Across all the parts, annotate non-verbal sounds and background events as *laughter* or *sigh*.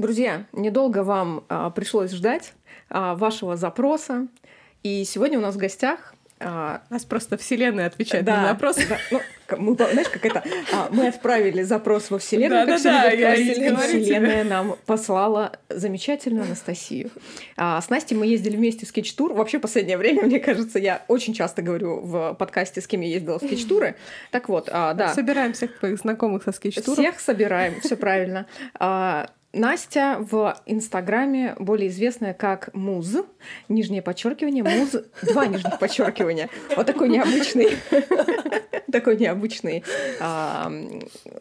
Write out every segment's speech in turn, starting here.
Друзья, недолго вам а, пришлось ждать а, вашего запроса. И сегодня у нас в гостях а, Нас просто Вселенная отвечает да, на вопросы. Да, ну, мы, знаешь, как это, а, мы отправили запрос во Вселенную, да, как да, да, я Вселенная, Вселенная нам послала замечательную Анастасию. А, с Настей мы ездили вместе в скетч-тур. Вообще, последнее время, мне кажется, я очень часто говорю в подкасте, с кем я ездила в скетч-туры. Так вот, а, да. Собираем всех твоих знакомых со скетч-туров. Всех собираем, все правильно. А, Настя в Инстаграме более известная как Муз, нижнее подчеркивание, Муз, два нижних подчеркивания. Вот такой необычный, такой необычный а,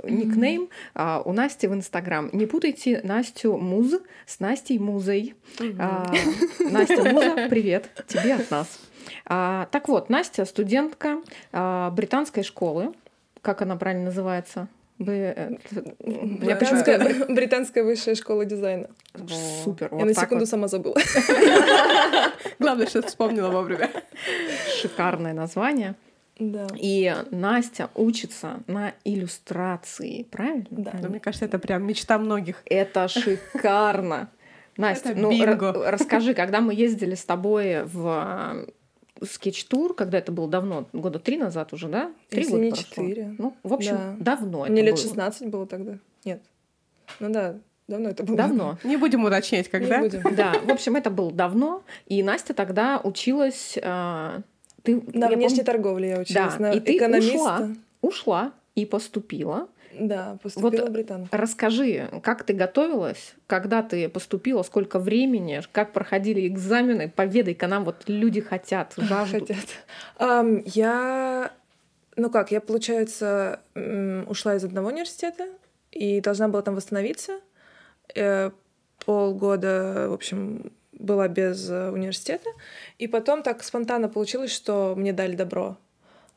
никнейм а, у Насти в Инстаграм. Не путайте Настю Муз с Настей Музой. А, Настя Муза, привет тебе от нас. Так вот, Настя студентка британской школы. Как она правильно называется? Э, британская, британская высшая школа дизайна. Супер. Я на секунду сама забыла. *laughs* Главное, что вспомнила вовремя. Шикарное название. Да. И Настя учится на иллюстрации, правильно? Да. Но мне кажется, это прям мечта многих. Это шикарно. *laughs* Настя, ну расскажи, когда мы ездили с тобой в скетч-тур, когда это было давно, года три назад уже, да? Три Если года не четыре. Ну, в общем, да. давно Мне лет было. 16 было тогда. Нет. Ну да, давно это было. Давно. *laughs* Не будем уточнять, когда. Не будем. Да, в общем, это было давно, и Настя тогда училась... А, ты, на внешней пом... торговле я училась, да, на и ты экономиста. ушла, ушла и поступила да, поступила вот в британку. Расскажи, как ты готовилась, когда ты поступила, сколько времени, как проходили экзамены, поведай-ка нам, вот люди хотят, жаждут. Хотят. Um, я, ну как, я, получается, ушла из одного университета и должна была там восстановиться. Э, полгода, в общем, была без э, университета. И потом так спонтанно получилось, что мне дали добро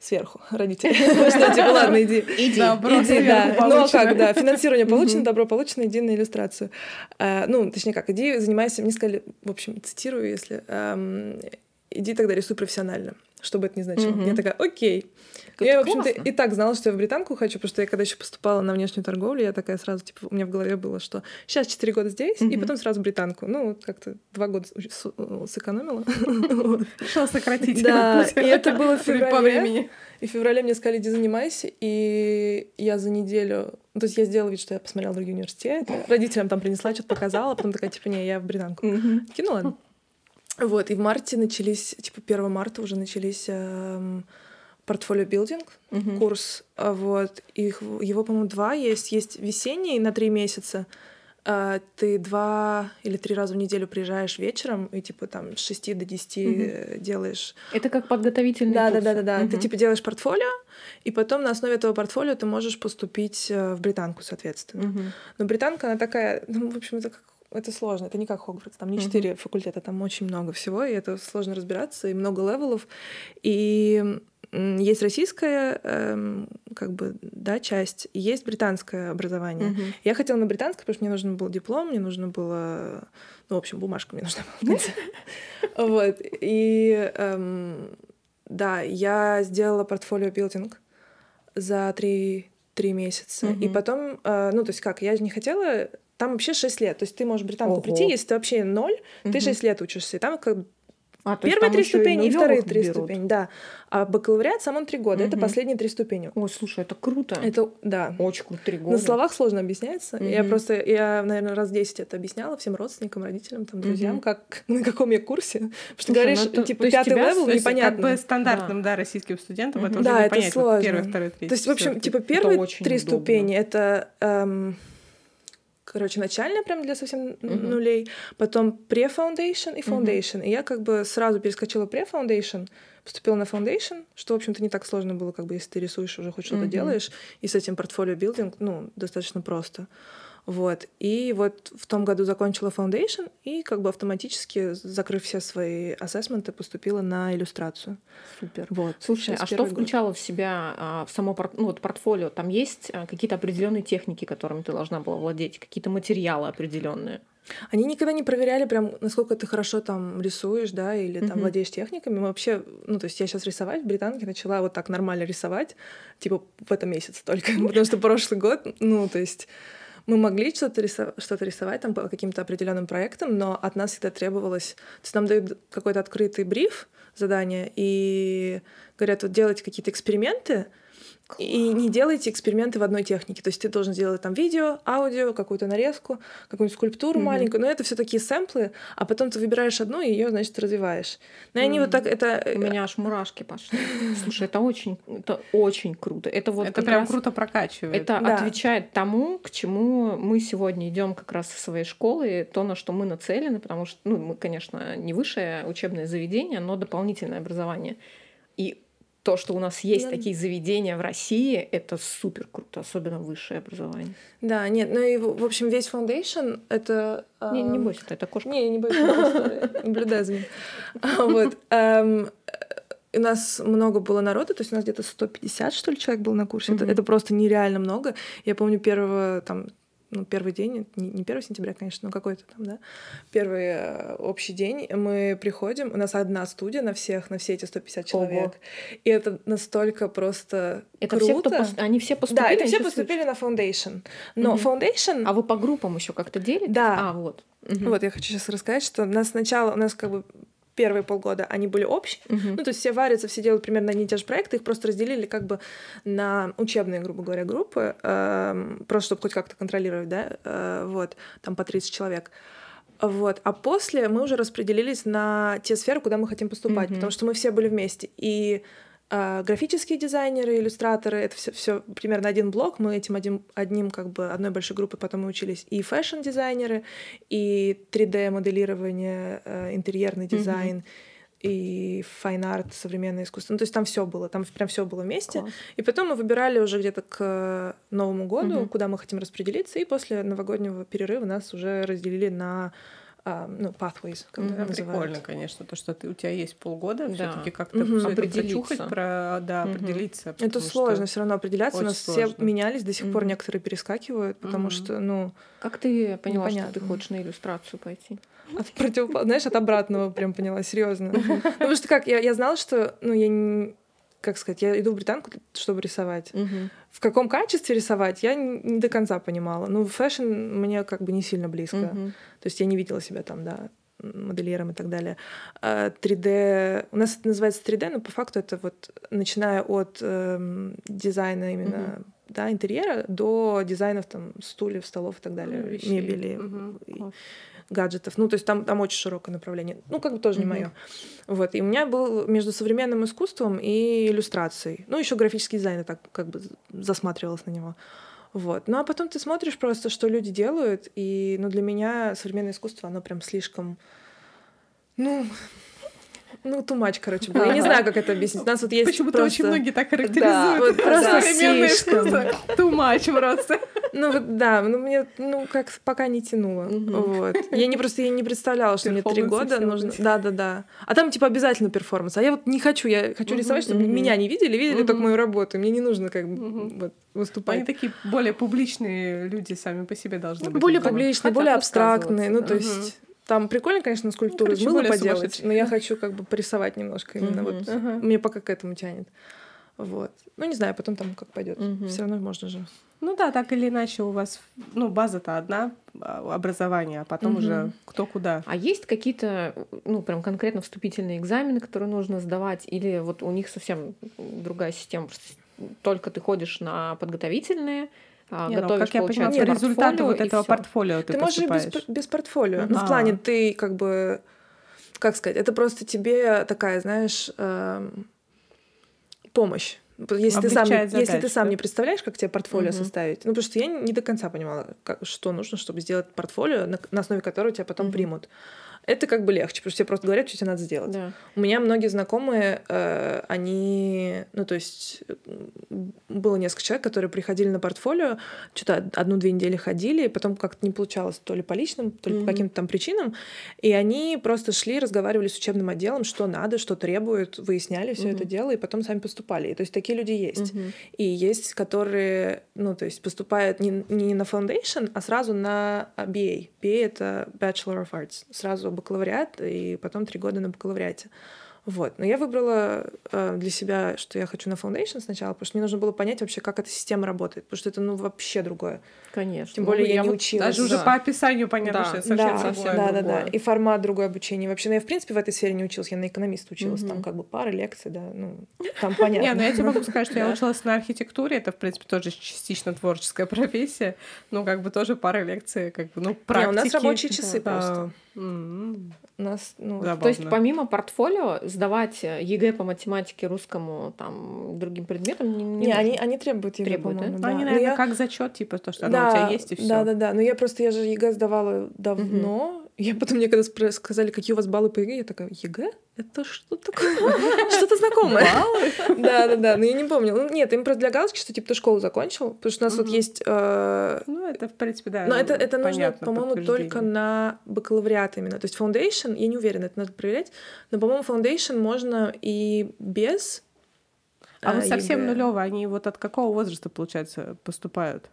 сверху родители. *laughs* Что, типа, ладно, иди. Иди, иди, да. Ну, а как, да, финансирование получено, добро получено, иди на иллюстрацию. А, ну, точнее как, иди, занимайся, мне сказали, в общем, цитирую, если, иди тогда рисуй профессионально, что бы это ни значило. Я такая, окей. Это я, в общем-то, и так знала, что я в британку хочу, потому что я когда еще поступала на внешнюю торговлю, я такая сразу, типа, у меня в голове было, что сейчас 4 года здесь, mm-hmm. и потом сразу в британку. Ну, как-то два года сэкономила. *laughs* Что сократить? Да, и это было в феврале. По времени. И в феврале мне сказали, иди занимайся, и я за неделю... Ну, то есть я сделала вид, что я посмотрела другие университеты, родителям там принесла, что-то показала, потом такая, типа, не, я в британку. Такие, ну ладно. Вот, и в марте начались, типа, 1 марта уже начались эм, портфолио билдинг uh-huh. курс, а вот, их, его, по-моему, два есть, есть весенний на три месяца, а, ты два или три раза в неделю приезжаешь вечером и типа там с 6 до 10 uh-huh. делаешь. Это как подготовительный да, курс. Да, да, да, да. Uh-huh. Ты типа делаешь портфолио, и потом на основе этого портфолио ты можешь поступить э, в британку, соответственно. Uh-huh. Но Британка, она такая, ну, в общем, это как это сложно, это не как Хогвартс, там не четыре uh-huh. факультета, там очень много всего, и это сложно разбираться, и много level ов. И есть российская, эм, как бы, да, часть, и есть британское образование. Uh-huh. Я хотела на британское, потому что мне нужен был диплом, мне нужно было, ну, в общем, бумажка мне нужна была. Вот, и эм, да, я сделала portfolio building за три три месяца. И потом, э, ну, то есть как, я же не хотела там вообще 6 лет. То есть ты можешь в британку Ого. прийти, если ты вообще ноль, угу. ты 6 лет учишься. И там как а, Первые три ступени и, и вторые три ступени, да. А бакалавриат сам он три года. Угу. Это последние три ступени. Ой, слушай, это круто. Это да. Очень круто, три года. На словах сложно объясняется. Угу. Я просто, я, наверное, раз десять это объясняла всем родственникам, родителям, там, друзьям, угу. как *laughs* на каком я курсе. Потому *laughs* что говоришь, ну, типа, пятый level, непонятно. Как бы стандартным, да, да российским студентам это да, уже это понять. Сложно. Первый, второй, третий. То есть, в общем, типа, первые три ступени это эм, короче, начальная прям для совсем uh-huh. нулей, потом pre-foundation и foundation. Uh-huh. И я как бы сразу перескочила pre-foundation, поступила на foundation, что, в общем-то, не так сложно было, как бы, если ты рисуешь, уже хоть что-то uh-huh. делаешь, и с этим портфолио билдинг, ну, достаточно просто. Вот. И вот в том году закончила foundation и как бы автоматически, закрыв все свои ассессменты, поступила на иллюстрацию. Супер. Вот. Слушай, а что включало год. в себя а, в само ну, вот, портфолио? Там есть а, какие-то определенные техники, которыми ты должна была владеть, какие-то материалы определенные? Они никогда не проверяли прям, насколько ты хорошо там рисуешь, да, или там mm-hmm. владеешь техниками. Мы вообще, ну, то есть я сейчас рисовать в британке начала вот так нормально рисовать, типа в этом месяце только, *laughs* потому что прошлый год, ну, то есть мы могли что-то рисовать, что-то рисовать там по каким-то определенным проектам, но от нас всегда требовалось... То есть нам дают какой-то открытый бриф, задание, и говорят, вот делайте какие-то эксперименты, и не делайте эксперименты в одной технике. То есть ты должен сделать там видео, аудио, какую-то нарезку, какую-нибудь скульптуру mm-hmm. маленькую. Но это все такие сэмплы, а потом ты выбираешь одну и ее, значит, развиваешь. Но mm-hmm. они вот так это. У меня аж мурашки пошли. *laughs* Слушай, это очень, это очень круто. Это вот это прям раз... круто прокачивает. Это да. отвечает тому, к чему мы сегодня идем как раз со своей школы, то, на что мы нацелены, потому что, ну, мы, конечно, не высшее учебное заведение, но дополнительное образование. И то, что у нас есть да. такие заведения в России, это супер круто, особенно высшее образование. Да, нет, ну и, в общем, весь foundation — это... Не, не бойся, это кошка. Не, не бойся, наблюдай за ним. Вот. У нас много было народу, то есть у нас где-то 150, что ли, человек был на курсе. Это, это просто нереально много. Я помню первого там ну, первый день, не, не 1 сентября, конечно, но какой-то там, да, первый э, общий день, мы приходим, у нас одна студия на всех, на все эти 150 человек, Ого. и это настолько просто это круто. Все, пос... Они все поступили? Да, это все поступили на Foundation. Но угу. Foundation... А вы по группам еще как-то делите? Да. А, вот. Угу. Вот, я хочу сейчас рассказать, что у нас сначала, у нас как бы первые полгода они были общие. Uh-huh. Ну, то есть все варятся, все делают примерно одни и те же проекты, их просто разделили как бы на учебные, грубо говоря, группы, э, просто чтобы хоть как-то контролировать, да, э, вот, там по 30 человек. Вот. А после мы уже распределились на те сферы, куда мы хотим поступать, uh-huh. потому что мы все были вместе. И графические дизайнеры, иллюстраторы, это все, все примерно один блок. Мы этим одним, одним как бы одной большой группой потом учились и фэшн-дизайнеры, и 3D-моделирование, э, интерьерный дизайн. Mm-hmm и fine art, современное искусство. Ну, то есть там все было, там прям все было вместе. Класс. И потом мы выбирали уже где-то к Новому году, угу. куда мы хотим распределиться, и после новогоднего перерыва нас уже разделили на ну, pathways, как mm-hmm. называют. Прикольно, конечно, то, что ты, у тебя есть полгода, да. все-таки как-то mm-hmm. все это про, да, mm-hmm. определиться. Это сложно все равно определяться. У нас сложно. все менялись, до сих mm-hmm. пор некоторые перескакивают, потому mm-hmm. что, ну. Как ты поняла, непонятно. что ты хочешь на иллюстрацию пойти? *laughs* От против... Знаешь, от обратного прям поняла, серьезно. Ну, потому что как, я, я знала, что, ну, я не как сказать, я иду в британку, чтобы рисовать. Угу. В каком качестве рисовать, я не до конца понимала. Ну, фэшн мне как бы не сильно близко. Угу. То есть я не видела себя там, да, модельером и так далее. 3D... А у нас это называется 3D, но по факту это вот начиная от э, дизайна именно угу. да, интерьера до дизайнов там стульев, столов и так далее, ну, мебели. Угу гаджетов. Ну, то есть там, там очень широкое направление. Ну, как бы тоже не мое. Вот. И у меня был между современным искусством и иллюстрацией. Ну, еще графический дизайн, я так как бы засматривалась на него. Вот. Ну, а потом ты смотришь просто, что люди делают, и, ну, для меня современное искусство, оно прям слишком, ну, ну, тумач, короче, был. Я не знаю, как это объяснить. У нас вот есть Почему-то просто... очень многие так характеризуют. Да, вот просто слишком. Тумач просто. Ну вот да, ну мне ну как пока не тянуло. Вот. Я не просто я не представляла, что мне три года нужно. Да, да, да. А там типа обязательно перформанс. А я вот не хочу, я хочу рисовать, чтобы меня не видели, видели только мою работу. Мне не нужно как бы вот выступать. Они такие более публичные люди сами по себе должны быть. Более публичные, более абстрактные. Ну то есть там прикольно, конечно, скульптуру ну, из мыла поделать, но я хочу как бы порисовать немножко именно вот. Мне пока к этому тянет. Вот. Ну, не знаю, потом там как пойдет. Все равно можно же. Ну да, так или иначе у вас, ну, база-то одна, а, образование, а потом уже кто куда. А есть какие-то, ну, прям конкретно вступительные экзамены, которые нужно сдавать, или вот у них совсем другая система, просто только ты ходишь на подготовительные, а, не, ну, готовишь, как я понимаю, по результату вот этого всё. портфолио ты Ты можешь без, без портфолио. Ну, в плане ты как бы... Как сказать? Это просто тебе такая, знаешь, э, помощь. Если ты, сам, задачу, если ты сам да? не представляешь, как тебе портфолио угу. составить, ну потому что я не до конца понимала, как, что нужно, чтобы сделать портфолио, на, на основе которого тебя потом угу. примут это как бы легче, потому что тебе просто говорят, что тебе надо сделать. Да. У меня многие знакомые, э, они, ну, то есть было несколько человек, которые приходили на портфолио, что-то одну-две недели ходили, и потом как-то не получалось то ли по личным, то ли mm-hmm. по каким-то там причинам, и они просто шли, разговаривали с учебным отделом, что надо, что требуют, выясняли все mm-hmm. это дело, и потом сами поступали. И, то есть такие люди есть. Mm-hmm. И есть, которые, ну, то есть поступают не, не на foundation, а сразу на BA. BA — это Bachelor of Arts. Сразу бакалавриат, и потом три года на бакалавриате. Вот. Но я выбрала э, для себя, что я хочу на Foundation сначала, потому что мне нужно было понять вообще, как эта система работает, потому что это, ну, вообще другое. Конечно. Тем более Ну, я, не вот училась. Даже уже Да. по описанию понятно, Да. что это совсем да, другое. да, да, да. другое. И формат другое обучение. Вообще, ну, я, в принципе, в этой сфере не училась. Я на экономиста училась. Там Мгм. как бы пара лекций, да. Ну, там *laughs* понятно. Не, ну я тебе могу сказать, что я *laughs* Да. училась на архитектуре, это, в принципе, тоже частично творческая *laughs* профессия, но как бы тоже пара лекций, как бы, ну, практики. у нас рабочие часы Да. просто. У нас, ну. То есть помимо портфолио сдавать ЕГЭ по математике, русскому, там, другим предметам не, не Не, они, они требуют ЕГЭ, Требуют, да? по-моему, да. Они, Но наверное, я- как зачет, типа, то, что оно у тебя есть, и все. Да, да, да. Но я просто, я же ЕГЭ сдавала давно. Я потом мне когда сказали, какие у вас баллы по ЕГЭ, я такая, ЕГЭ? Это что такое? *laughs* Что-то знакомое. Да, да, да. Но я не помню. Ну, Нет, им просто для галочки, что типа ты школу закончил. Потому что у нас вот есть... э, Ну, это, в принципе, да. Но это, это нужно, по-моему, только на бакалавриат именно. То есть foundation, я не уверена, это надо проверять, но, по-моему, foundation можно и без А вот э, совсем ЕГЭ. нулевые, они вот от какого возраста, получается, поступают?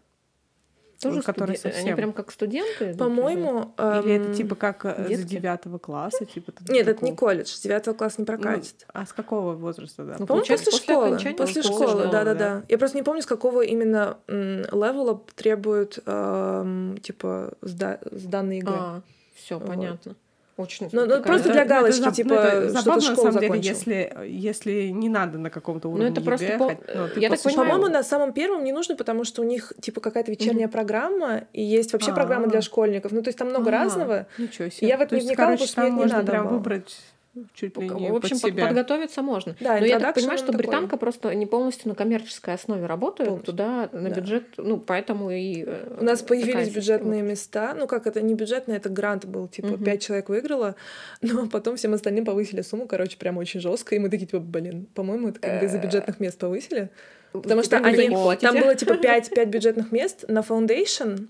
Тоже Ну, которые студен- Они совсем. прям как студенты? По-моему... Или это эм, типа как э, с детки? девятого класса? Типа, Нет, это не такого? колледж, с девятого класса не Ну, прокатит. а с какого возраста, да? Ну, По-моему, после после школы. окончания После школы, школы, да, да, да, да. да. Я просто не помню, с какого именно level а требуют эм, типа сда- сданные ЕГЭ. А, все, Вот. понятно. Очень Ну, ну, такая- просто Это- для ну, это галочки, типа, ну, это что-то забавно, школу на самом деле, закончил. если, если не надо на каком-то Ну, уровне это просто ЕГЭ, по- хоть- ну, ты я так понимаю, По-моему, на самом первом не нужно, потому что у них типа какая-то вечерняя программа, и есть вообще программа А. для школьников. Ну, то есть там много А. разного. Ничего себе. Я в это То не есть, вникала, короче, потому что мне там не надо прям было. выбрать чуть ли не В общем, под себя. подготовиться можно. Да, Но я так понимаю, что такой. британка просто не полностью на коммерческой основе работает, Полностью. туда на Да. бюджет, ну, поэтому и... э, У нас появились бюджетные места. Ну, как это не бюджетные, это грант был. Типа, пять человек выиграло, *laughs* но потом всем остальным повысили сумму, короче, прям очень жестко. И мы такие, типа, блин, по-моему, это как бы из-за бюджетных мест повысили. Потому что Теперь вы они, там было типа *laughs* 5, 5 бюджетных мест на foundation,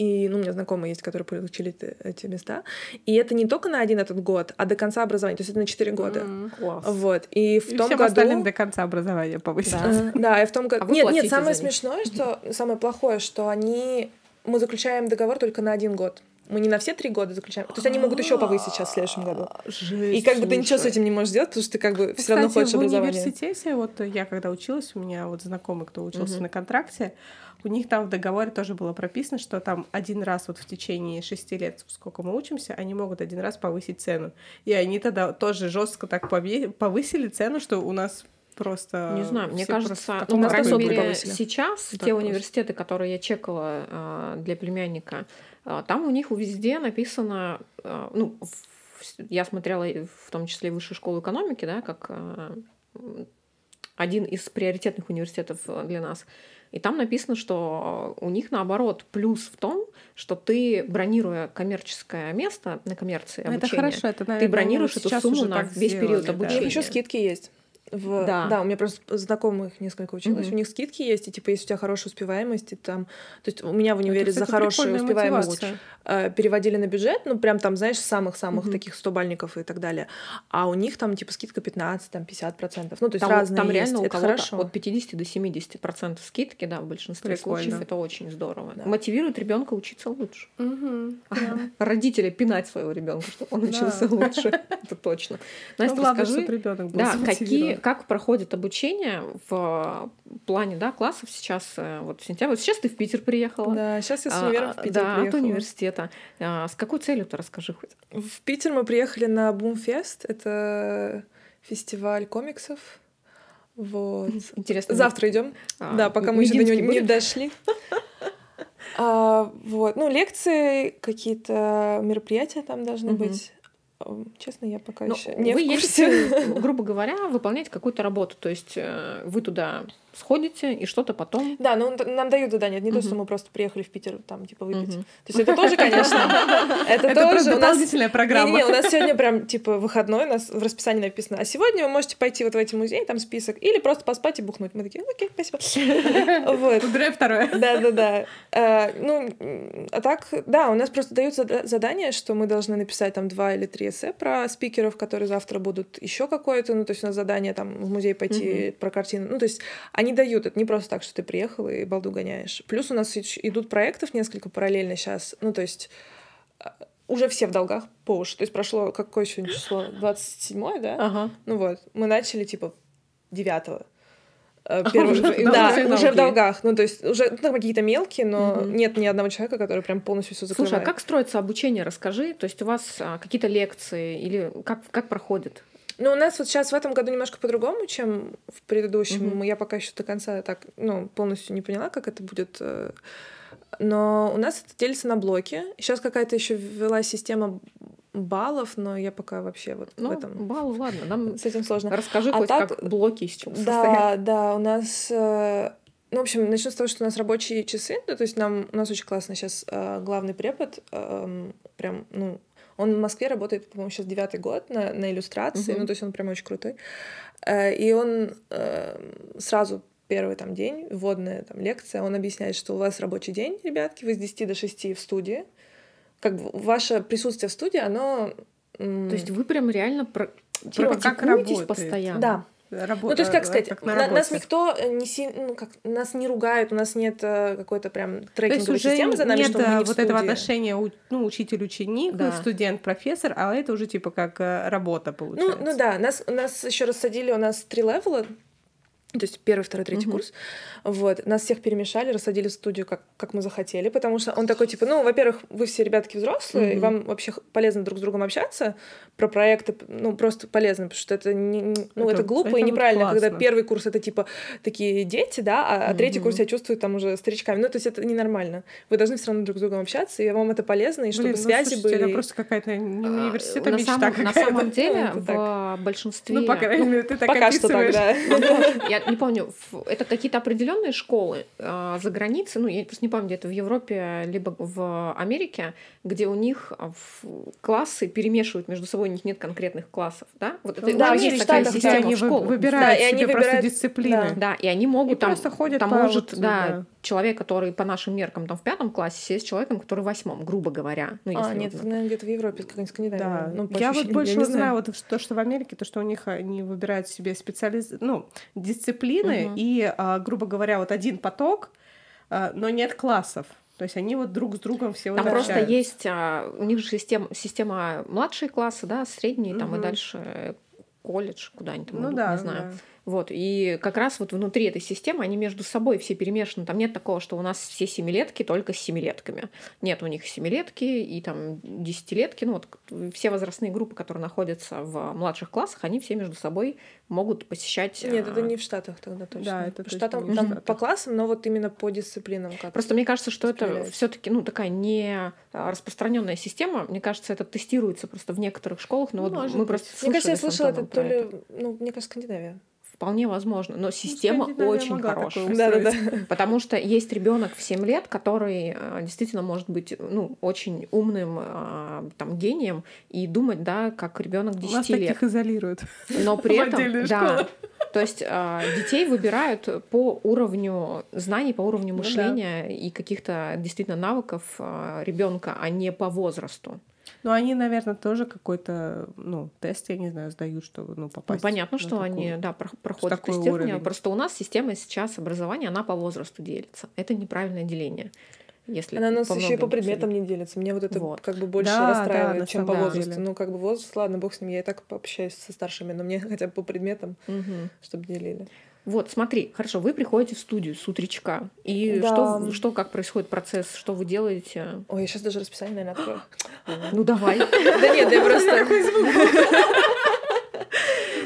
и, ну, у меня знакомые есть, которые получили эти, места. И это не только на один этот год, а до конца образования. То есть это на 4 года. М. Класс. Вот. И в И том всем году... остальным до конца образования повысить. Да. *laughs* Да, и в том году... А нет, нет, самое смешное, что... Самое плохое, что они... Мы заключаем договор только на один год. Мы не на все три года заключаем. То есть они могут еще повысить сейчас в следующем году. Жесть, И как бы ты ничего с этим не можешь сделать, потому что ты как бы все равно хочешь в образование. университете, вот я когда училась, у меня вот знакомый, кто учился на контракте, у них там в договоре тоже было прописано, что там один раз вот в течение шести лет, сколько мы учимся, они могут один раз повысить цену. И они тогда тоже жестко так повысили цену, что у нас просто... Не знаю, мне кажется, ну, по крайней мере, сейчас Так те просто. университеты, которые я чекала а, для племянника, а, там у них везде написано, а, ну, в- я смотрела в том числе высшую школу экономики, да, как м, один из приоритетных университетов э, для нас. И там написано, что у них наоборот плюс в том, что ты, бронируя коммерческое место на коммерции Ну, Это обучения, хорошо, это, наверное, бронируешь вот эту сейчас сумму уже на так весь сделали, период да. Обучения. еще скидки есть. В... Да. Да. у меня просто знакомых несколько училось. Мгм. У них скидки есть, и типа, если у тебя хорошая успеваемость, и там. То есть у меня в универе Это, за кстати, хорошую прикольная успеваемость мотивация. э, переводили на бюджет, ну, прям там, знаешь, самых-самых Мгм. таких 100 бальников и так далее. А у них там, типа, скидка 15, там, 50 процентов. Ну, то есть там, разные там есть. реально у Это кого-то хорошо. от 50 до 70 процентов скидки, да, в большинстве Прикольно. случаев это очень здорово. Да. Мотивирует ребенка учиться лучше. Мгм, прям. Родители пинать своего ребенка, чтобы он Да. учился лучше. *laughs* Это точно. Настя, расскажи, чтобы ребенок был да, какие. Как проходит обучение в плане да, классов сейчас, э, вот сентябрь. Сейчас ты в Питер приехала. Да, сейчас я с А, универом в Питер да, от приехала. университета. А, С какой целью ты расскажи хоть? В Питер мы приехали на Бумфест. Это фестиваль комиксов. Вот. Интересно. Завтра идем. а, да, пока мы еще до него не будет? дошли. *laughs* А, вот, ну, лекции, какие-то мероприятия там должны быть. Честно, я пока Ну, еще не вы в курсе. едете, *laughs* грубо говоря, выполнять какую-то работу. То есть э, вы туда сходите и что-то потом. Да, ну нам дают задание. Это не то, что мы просто приехали в Питер там, типа, выпить. То есть это тоже, конечно. *laughs* Это тоже дополнительная программа. Не-не, у нас сегодня прям, типа, выходной, у нас в расписании написано, а сегодня вы можете пойти вот в эти музеи, там список, или просто поспать и бухнуть. Мы такие, окей, спасибо. *laughs* Вот. Выбирай второе. *laughs* Да-да-да. Э, Ну, м, а так, да, у нас просто дают зада- задание, что мы должны написать там два или три эссе про спикеров, которые завтра будут еще какое-то, ну, то есть у нас задание там в музей пойти про картину. Ну, то есть они дают, это не просто так, что ты приехал и балду гоняешь. Плюс у нас идут проектов несколько параллельно сейчас, ну, то есть э, уже все в долгах по уши. То есть прошло какое сегодня число? *gasps* 27 да? Ага. Ну вот, мы начали типа 9 уже Первый, в да, долгах. уже в долгах. Ну, то есть уже ну, там какие-то мелкие, но Мгм. нет ни одного человека, который прям полностью все закрывает. Слушай, а как строится обучение, расскажи. То есть у вас а, какие-то лекции или как, как проходит? Ну, у нас вот сейчас в этом году немножко по-другому, чем в предыдущем. Мгм. Я пока еще до конца так, ну, полностью не поняла, как это будет. э, Но у нас это делится на блоки. Сейчас какая-то еще ввела система баллов, но я пока вообще вот Ну, в этом. балл, ладно, нам С этим сложно. расскажи А хоть так- как блоки из чего Да, состоят. да, у нас... э, Ну, в общем, начну с того, что у нас рабочие часы. Ну, то есть нам, у нас очень классно сейчас главный препод. эм, Прям, ну, он в Москве работает, по-моему, сейчас девятый год на, на иллюстрации. Мгм. Ну, то есть он прям очень крутой. Э, И он эм, сразу первый там день, вводная там лекция, он объясняет, что у вас рабочий день, ребятки, вы с 10 до 6 в студии. Как бы ваше присутствие в студии, оно... То есть вы прям реально про- Типа, практикуетесь постоянно? Да, Рабо- ну, то есть, как сказать, как на на- нас никто э, не си- ну, как, нас не ругает, у нас нет э, какой-то прям То есть трекинговой уже системы за нами, нет что мы э, не в вот этого студии. отношения у- ну, учитель-ученик, Да. студент-профессор, а это уже типа как работа Ну, получается. ну да, нас, нас еще рассадили, у нас три левела, то есть первый, второй, третий Мгм. курс. Вот. Нас всех перемешали, рассадили в студию, как, как мы захотели, потому что он такой, типа, ну, во-первых, вы все ребятки взрослые, и Мгм. вам вообще полезно друг с другом общаться, про проекты, ну, просто полезно, потому что это, не, ну, это, Это- глупо это и вот неправильно, когда классно. первый курс это, типа, такие дети, да, а, а третий курс Мгм. себя чувствуют там уже старичками. Ну, то есть это ненормально. Вы должны все равно друг с другом общаться, и вам это полезно, и чтобы Блин, ну, связи слушайте, были... Это просто какая-то не университет, а на мечта самом, на самом деле *laughs* Ну, в большинстве... Ну, по крайней мере, ты так Пока что так, да. *laughs* *laughs* Я не помню, это какие-то определенные школы а, за границей, ну, я просто не помню, где это в Европе, либо в Америке, где у них а, классы перемешивают между собой, у них нет конкретных классов, да? Вот это Да, у них есть такая да, система они школах. выбирают Да, и они себе просто выбирают- дисциплины. Да, и они могут И там, просто ходят там по может, вот, да, да. человек, который по нашим меркам там в пятом классе, сесть с человеком, который в восьмом, грубо говоря. Ну, А, если нет, вот- наверное, где-то в Европе, как-нибудь Скандинавия. Да, Ну, я вот больше не вот знаю знаю. вот то, что в Америке, то, что у них они выбирают себе специализ... ну, дисциплины Мгм. и, а, грубо говоря, вот один поток, а, но нет классов. То есть они вот друг с другом все Там просто есть, а, у них же система, система младшие классы, да, средние, там и дальше э, колледж, куда они там Ну да, не знаю. да. Вот, и как раз вот внутри этой системы они между собой все перемешаны. Там нет такого, что у нас все семилетки только с семилетками. Нет, у них семилетки и там десятилетки. Ну вот все возрастные группы, которые находятся в младших классах, они все между собой могут посещать... Нет, это а, не в Штатах тогда точно. Да, это По точно Штатам не в там Штатах. по классам, но вот именно по дисциплинам как. Просто мне кажется, что это распределяется. все-таки ну, такая не а, распространенная система. Мне кажется, это тестируется просто в некоторых школах. Но вот Может мы быть. просто Мне кажется, я слышала это то ли, ну, мне кажется, Скандинавия. Вполне возможно. Но система Скандинавия очень хорошая. Да, да, да. Потому что есть ребенок в 7 лет, который э, действительно может быть ну, очень умным э, там, гением и думать, да, как ребенок У 10 нас лет. таких изолируют. Но при этом, да, то есть э, детей выбирают по уровню знаний, по уровню Ну да. мышления и каких-то действительно навыков ребенка, а не по возрасту. Ну, они, наверное, тоже какой-то, ну, тест, я не знаю, сдают, чтобы, ну, Ну, попасть. понятно, на что такую. они да, про- проходят такой тестирование. уровень. Просто у нас система сейчас образования, она по возрасту делится. Это неправильное деление. Если Она у нас еще и по предметам не делится. Мне вот это Вот. как бы больше Да, да, расстраивает, на чем по возрасту. деле. Ну, как бы возраст, ладно, бог с ним, я и так пообщаюсь со старшими, но мне *laughs* хотя бы по предметам, Мгм. чтобы делили. Вот, смотри, хорошо, вы приходите в студию с утречка. И Да. что, что, как происходит процесс, что вы делаете? Ой, я сейчас даже расписание, наверное, открою. *gasps* Ну, давай. Да нет, я просто... *laughs*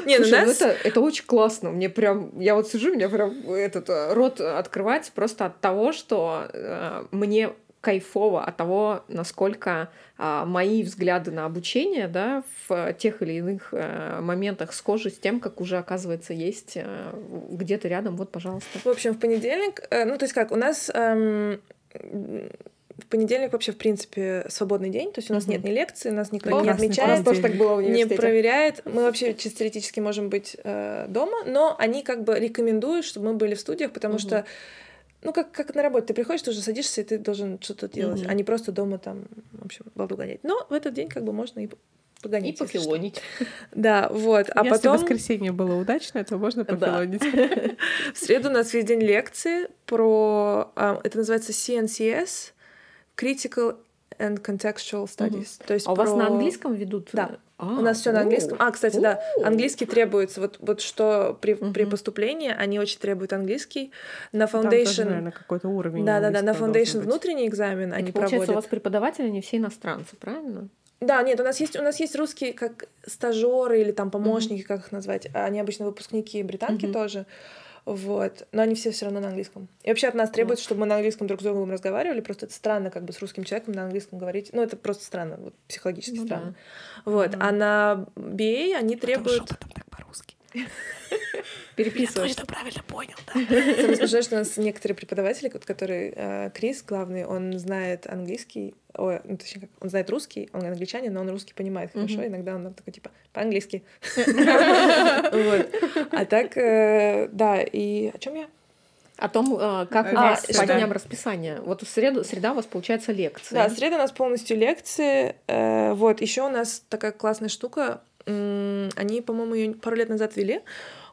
Не, ну Слушай, ну нас... это, это очень классно. Мне прям, я вот сижу, у меня прям этот э, рот открывается просто от того, что э, мне кайфово от того, насколько а, мои взгляды на обучение, да, в тех или иных э, моментах схожи с тем, как уже оказывается есть э, где-то рядом. Вот, пожалуйста. В общем, в понедельник, э, ну, то есть как, у нас эм, в понедельник вообще, в принципе, свободный день, то есть у нас Мгм. нет ни лекции, нас никто не Прекрасный отмечает, тоже так было в не проверяет. Мы вообще чисто теоретически можем быть э, дома, но они как бы рекомендуют, чтобы мы были в студиях, потому Мгм. что ну, как, как на работе. Ты приходишь, ты уже садишься, и ты должен что-то делать, Мгм. а не просто дома там, в общем, балду гонять. Но в этот день как бы можно и погонять. И если что. пофилонить. *laughs* Да, вот. А Если потом воскресенье было удачное, то можно Да. пофилонить. *laughs* в среду у нас весь день лекции про... а, это называется CNCS, Critical and Contextual Studies. То есть а у вас на английском ведут? Да. А, у нас все на английском. А, кстати, да, английский требуется. Вот, вот что при, при поступлении они очень требуют английский. На foundation... Там какой-то уровень. Да, да, да. На foundation внутренний экзамен они получается, проводят. у вас преподаватели не все иностранцы, правильно? Да, нет, у нас есть у нас есть русские как стажеры или там помощники, mm-hmm. как их назвать. Они обычно выпускники британки mm-hmm. тоже. Вот. Но они все все равно на английском. И вообще от нас требуется, вот. чтобы мы на английском друг с другом разговаривали. Просто это странно, как бы с русским человеком на английском говорить. Ну, это просто странно, вот, психологически ну, странно. Да. Вот. Mm-hmm. А на BA они требуют. Потому что так по-русски. Переписываешь. *laughs* Я точно правильно понял, да. Самое смешное, что у нас некоторые преподаватели, который э, Крис, главный, он знает английский, ой, ну, точнее, как, он знает русский, он англичанин, но он русский понимает хорошо, mm-hmm. иногда он такой, типа, по-английски. *laughs* Вот. А так, э, да, и о чем я? О том, э, как у вас по дням расписания. Вот в среду, среда у вас получается лекция. Да, среда у нас полностью лекции. Вот, еще у нас такая классная штука. Они, по-моему, ее пару лет назад ввели.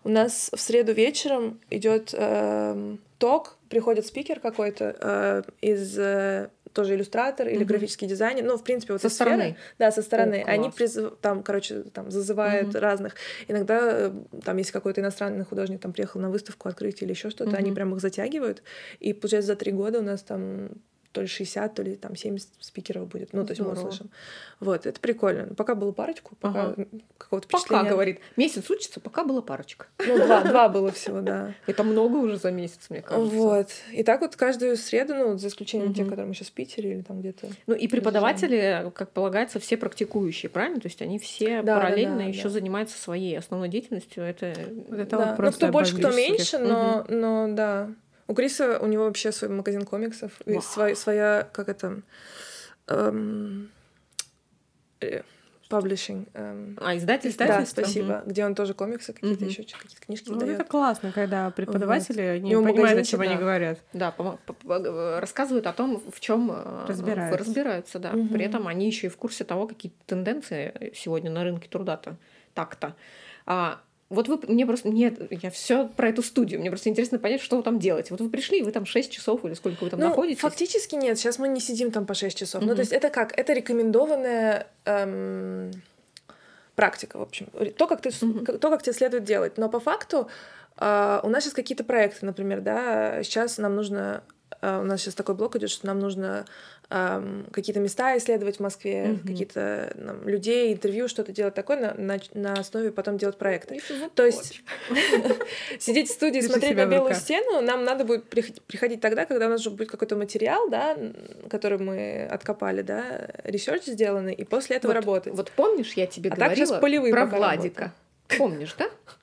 У нас в среду вечером идет э, ток, приходит спикер какой-то э, из э, тоже иллюстратор или mm-hmm. графический дизайнер, ну, в принципе, вот со стороны. Да, со стороны. О, Они призыв... там, короче, там зазывают mm-hmm. разных. Иногда э, там, если какой-то иностранный художник там приехал на выставку открыть или еще что-то, mm-hmm. они прям их затягивают. И получается за три года у нас там то ли 60, то ли там 70 спикеров будет. Ну, то есть мы услышим. Вот, это прикольно. Пока было парочку, пока ага. какого-то впечатления. Пока, говорит. Месяц учится, пока была парочка. Ну, два, два было всего, да. *laughs* Это много уже за месяц, мне кажется. Вот. И так вот каждую среду, ну, за исключением тех, которые мы сейчас в Питере или там где-то. Ну, и преподаватели, как полагается, все практикующие, правильно? То есть они все параллельно еще занимаются своей основной деятельностью. Это, это да. вот ну, кто больше, кто меньше, но, но да. У Криса, у него вообще свой магазин комиксов, и свой, своя, как это, эм, э, publishing. Эм, а, издательство? Да, спасибо. Угу. Где он тоже комиксы, какие-то угу. еще какие-то книжки ну, Это классно, когда преподаватели вот. не понимают, о чем да. они говорят. Да, рассказывают о том, в чем э, разбираются. разбираются да. Угу. При этом они еще и в курсе того, какие тенденции сегодня на рынке труда-то так-то. А, вот вы мне просто нет, я все про эту студию. Мне просто интересно понять, что вы там делаете. Вот вы пришли, и вы там 6 часов или сколько вы там ну, находитесь? Фактически нет. Сейчас мы не сидим там по 6 часов. Mm-hmm. Ну, то есть это как? Это рекомендованная эм, практика, в общем. То, как ты, mm-hmm. то, как тебе следует делать. Но по факту э, у нас сейчас какие-то проекты, например, да, сейчас нам нужно у нас сейчас такой блок идет, что нам нужно эм, какие-то места исследовать в Москве, mm-hmm. какие-то нам, людей, интервью, что-то делать такое, на, на, на основе потом делать проекты. То есть *laughs* сидеть в студии, смотреть на белую стену, нам надо будет приходить тогда, когда у нас уже будет какой-то материал, да, который мы откопали, да, research сделанный, и после этого работать. Вот помнишь, я тебе говорила про Владика? Помнишь, да? *laughs*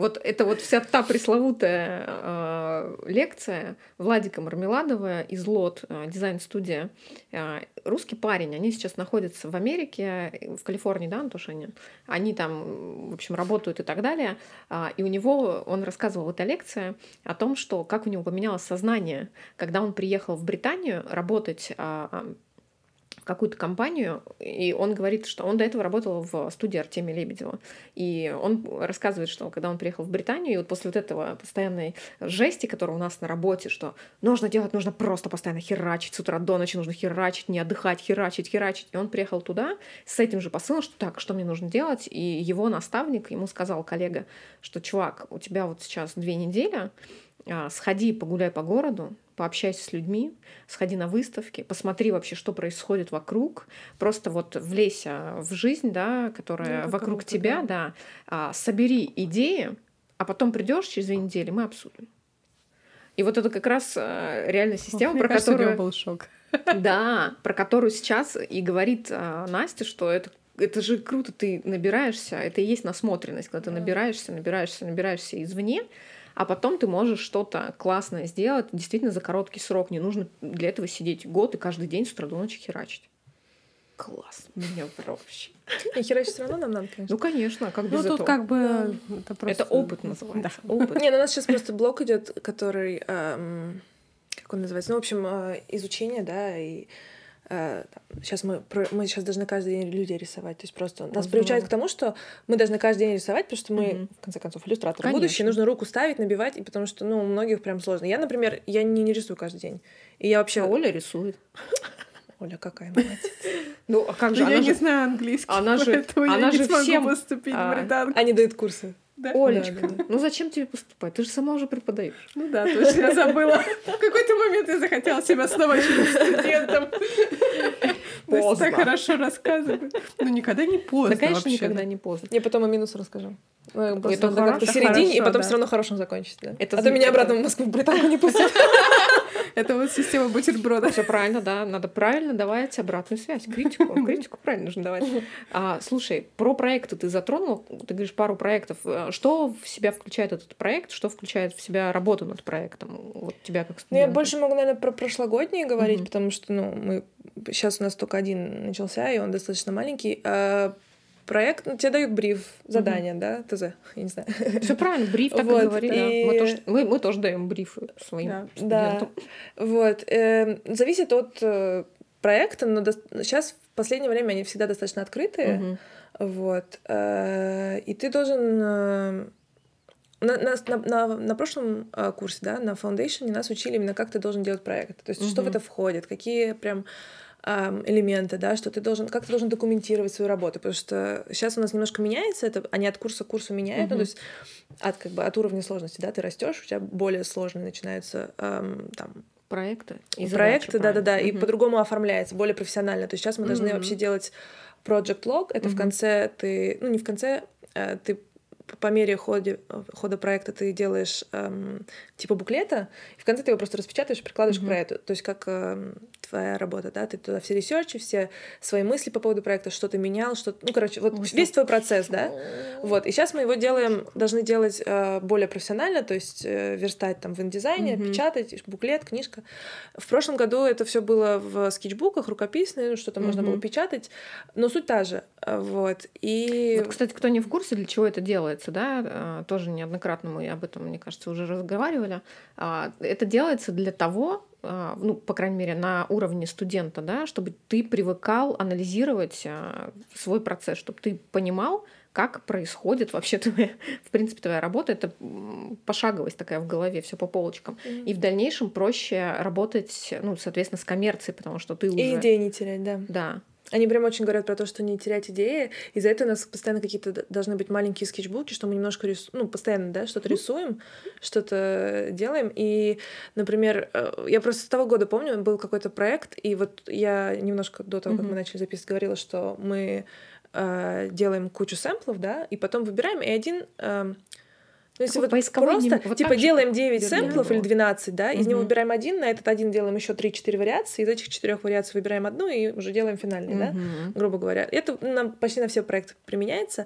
Вот это вот вся та пресловутая э, лекция Владика Мармеладова из LOT, э, дизайн-студия. Э, русский парень, они сейчас находятся в Америке, в Калифорнии, да, Антош, они? Они там, в общем, работают и так далее. Э, и у него, он рассказывал, эта лекция о том, что как у него поменялось сознание, когда он приехал в Британию работать э, какую-то компанию, и он говорит, что он до этого работал в студии Артемия Лебедева. И он рассказывает, что когда он приехал в Британию, и вот после вот этого постоянной жести, которая у нас на работе, что нужно делать, нужно просто постоянно херачить, с утра до ночи нужно херачить, не отдыхать, херачить, херачить. И он приехал туда с этим же посылом, что так, что мне нужно делать, и его наставник ему сказал, коллега, что, чувак, у тебя вот сейчас две недели, а, сходи погуляй по городу, пообщайся с людьми, сходи на выставки, посмотри вообще, что происходит вокруг, просто вот влезь в жизнь, да, которая ну, вокруг тебя, да. да, собери идеи, а потом придешь через две недели, мы обсудим. И вот это как раз а, реальная система, Ох, про кажется, которую... был шок. *laughs* Да, про которую сейчас и говорит а, Настя, что это это же круто, ты набираешься, это и есть насмотренность, когда ты набираешься, набираешься, набираешься извне, а потом ты можешь что-то классное сделать действительно за короткий срок. Не нужно для этого сидеть год и каждый день с утра до ночи херачить. Класс, *laughs* меня вообще. И херачить все равно нам надо, конечно. Ну, конечно, а как без ну, этого? тут как бы это, просто... это опыт называется. Да. Опыт. Не, ну у нас сейчас просто блок идет, который, эм, как он называется, ну, в общем, э, изучение, да, и сейчас э, мы, мы сейчас должны каждый день людей рисовать. То есть просто нас Возможно. приучают к тому, что мы должны каждый день рисовать, потому что мы, mm в конце концов, иллюстратор будущее, нужно руку ставить, набивать, и потому что, ну, у многих прям сложно. Я, например, я не, не рисую каждый день. И я вообще... А Оля рисует. *laughs* Оля, какая молодец. Ну, а как же? Но я не знаю английский, она же- она не же смогу всем, поступить а, в британку. Они дают курсы. Да? Олечка, Да, да, ну зачем тебе поступать? Ты же сама уже преподаешь. Ну да, точно, я забыла. В какой-то момент я захотела себя снова ощутить студентом. Поздно. так хорошо рассказываем. Ну, никогда не поздно Да, конечно, вообще. никогда не поздно. Я потом и минус расскажу. Это как-то середине, и потом да. все равно хорошим закончить. Да? Это а то меня обратно в Москву в британку не пустят. *laughs* Это вот система бутерброда. Все правильно, да. Надо правильно давать обратную связь, критику. Критику правильно нужно давать. А, слушай, про проекты ты затронул. Ты говоришь пару проектов. Э, Что в себя включает этот проект? Что включает в себя работа над проектом? Вот тебя как Ну, я студента. больше могу, наверное, про прошлогодние говорить, Мгм. потому что, ну, мы сейчас у нас только один начался, и он достаточно маленький. Проект, ну, тебе дают бриф, задание, да, ТЗ, я не знаю. Все правильно, бриф так Вот, и говорит. да. и- Мы, тоже, мы, мы тоже даем брифы своим Да. Да, студентам. вот. эм, Зависит от э, проекта, но сейчас в последнее время они всегда достаточно открытые. Мгм. Вот. э, И ты должен... э, На, на, на, на- прошлом э, курсе, да, на Foundation нас учили именно, как ты должен делать проект. То есть, что в это входит, какие прям элементы, да, что ты должен, как ты должен документировать свою работу, потому что сейчас у нас немножко меняется это, они от курса к курсу меняют, ну, Мгм. то есть от как бы от уровня сложности, да, ты растешь, у тебя более сложные начинаются ам, там Проекты. и проекты, да-да-да, и по-другому оформляется, более профессионально. То есть сейчас мы должны Мгм. вообще делать project log. Это в Мгм. конце ты, ну не в конце, э, ты по мере ходе, хода проекта ты делаешь эм, типа буклета, и в конце ты его просто распечатаешь и прикладываешь Мгм. к проекту. То есть как эм, твоя работа, да, ты туда все ресерчи, все свои мысли по поводу проекта, что ты менял, что, ну короче, вот Ой, весь что- твой процесс, да. Вот, и сейчас мы его делаем, должны делать э, более профессионально, то есть э, верстать там в индизайне, Мгм. печатать, буклет, книжка. В прошлом году это все было в скетчбуках, рукописные, ну, что-то можно было печатать, но суть та же. э, Вот, и... Вот, кстати, кто не в курсе, для чего это делается, да, а, тоже неоднократно мы об этом, мне кажется, уже разговаривали. А, Это делается для того, а, ну, по крайней мере, на уровне студента, да, чтобы ты привыкал анализировать а, свой процесс, чтобы ты понимал, как происходит вообще *laughs* твоя, в принципе, твоя работа. Это пошаговость такая в голове, все по полочкам. И в дальнейшем проще работать, ну, соответственно, с коммерцией, потому что ты уже... И идеи не терять, да. Да. Они прям очень говорят про то, что не терять идеи. Из-за этого у нас постоянно какие-то должны быть маленькие скетчбуки, что мы немножко рисуем, ну, постоянно, да, что-то рисуем, что-то делаем. И, например, э, я просто с того года помню, был какой-то проект, и вот я немножко до того, как мы начали записывать, говорила, что мы э, делаем кучу сэмплов, да, и потом выбираем, и один... эм, ну, если Такой вот просто. Вот типа, делаем как 9 Берлин сэмплов или 12, да, из него выбираем один, на этот один делаем еще 3-4 вариации, из этих четырех вариаций выбираем одну и уже делаем финальный, да грубо говоря. Это на, почти на все проекты применяется.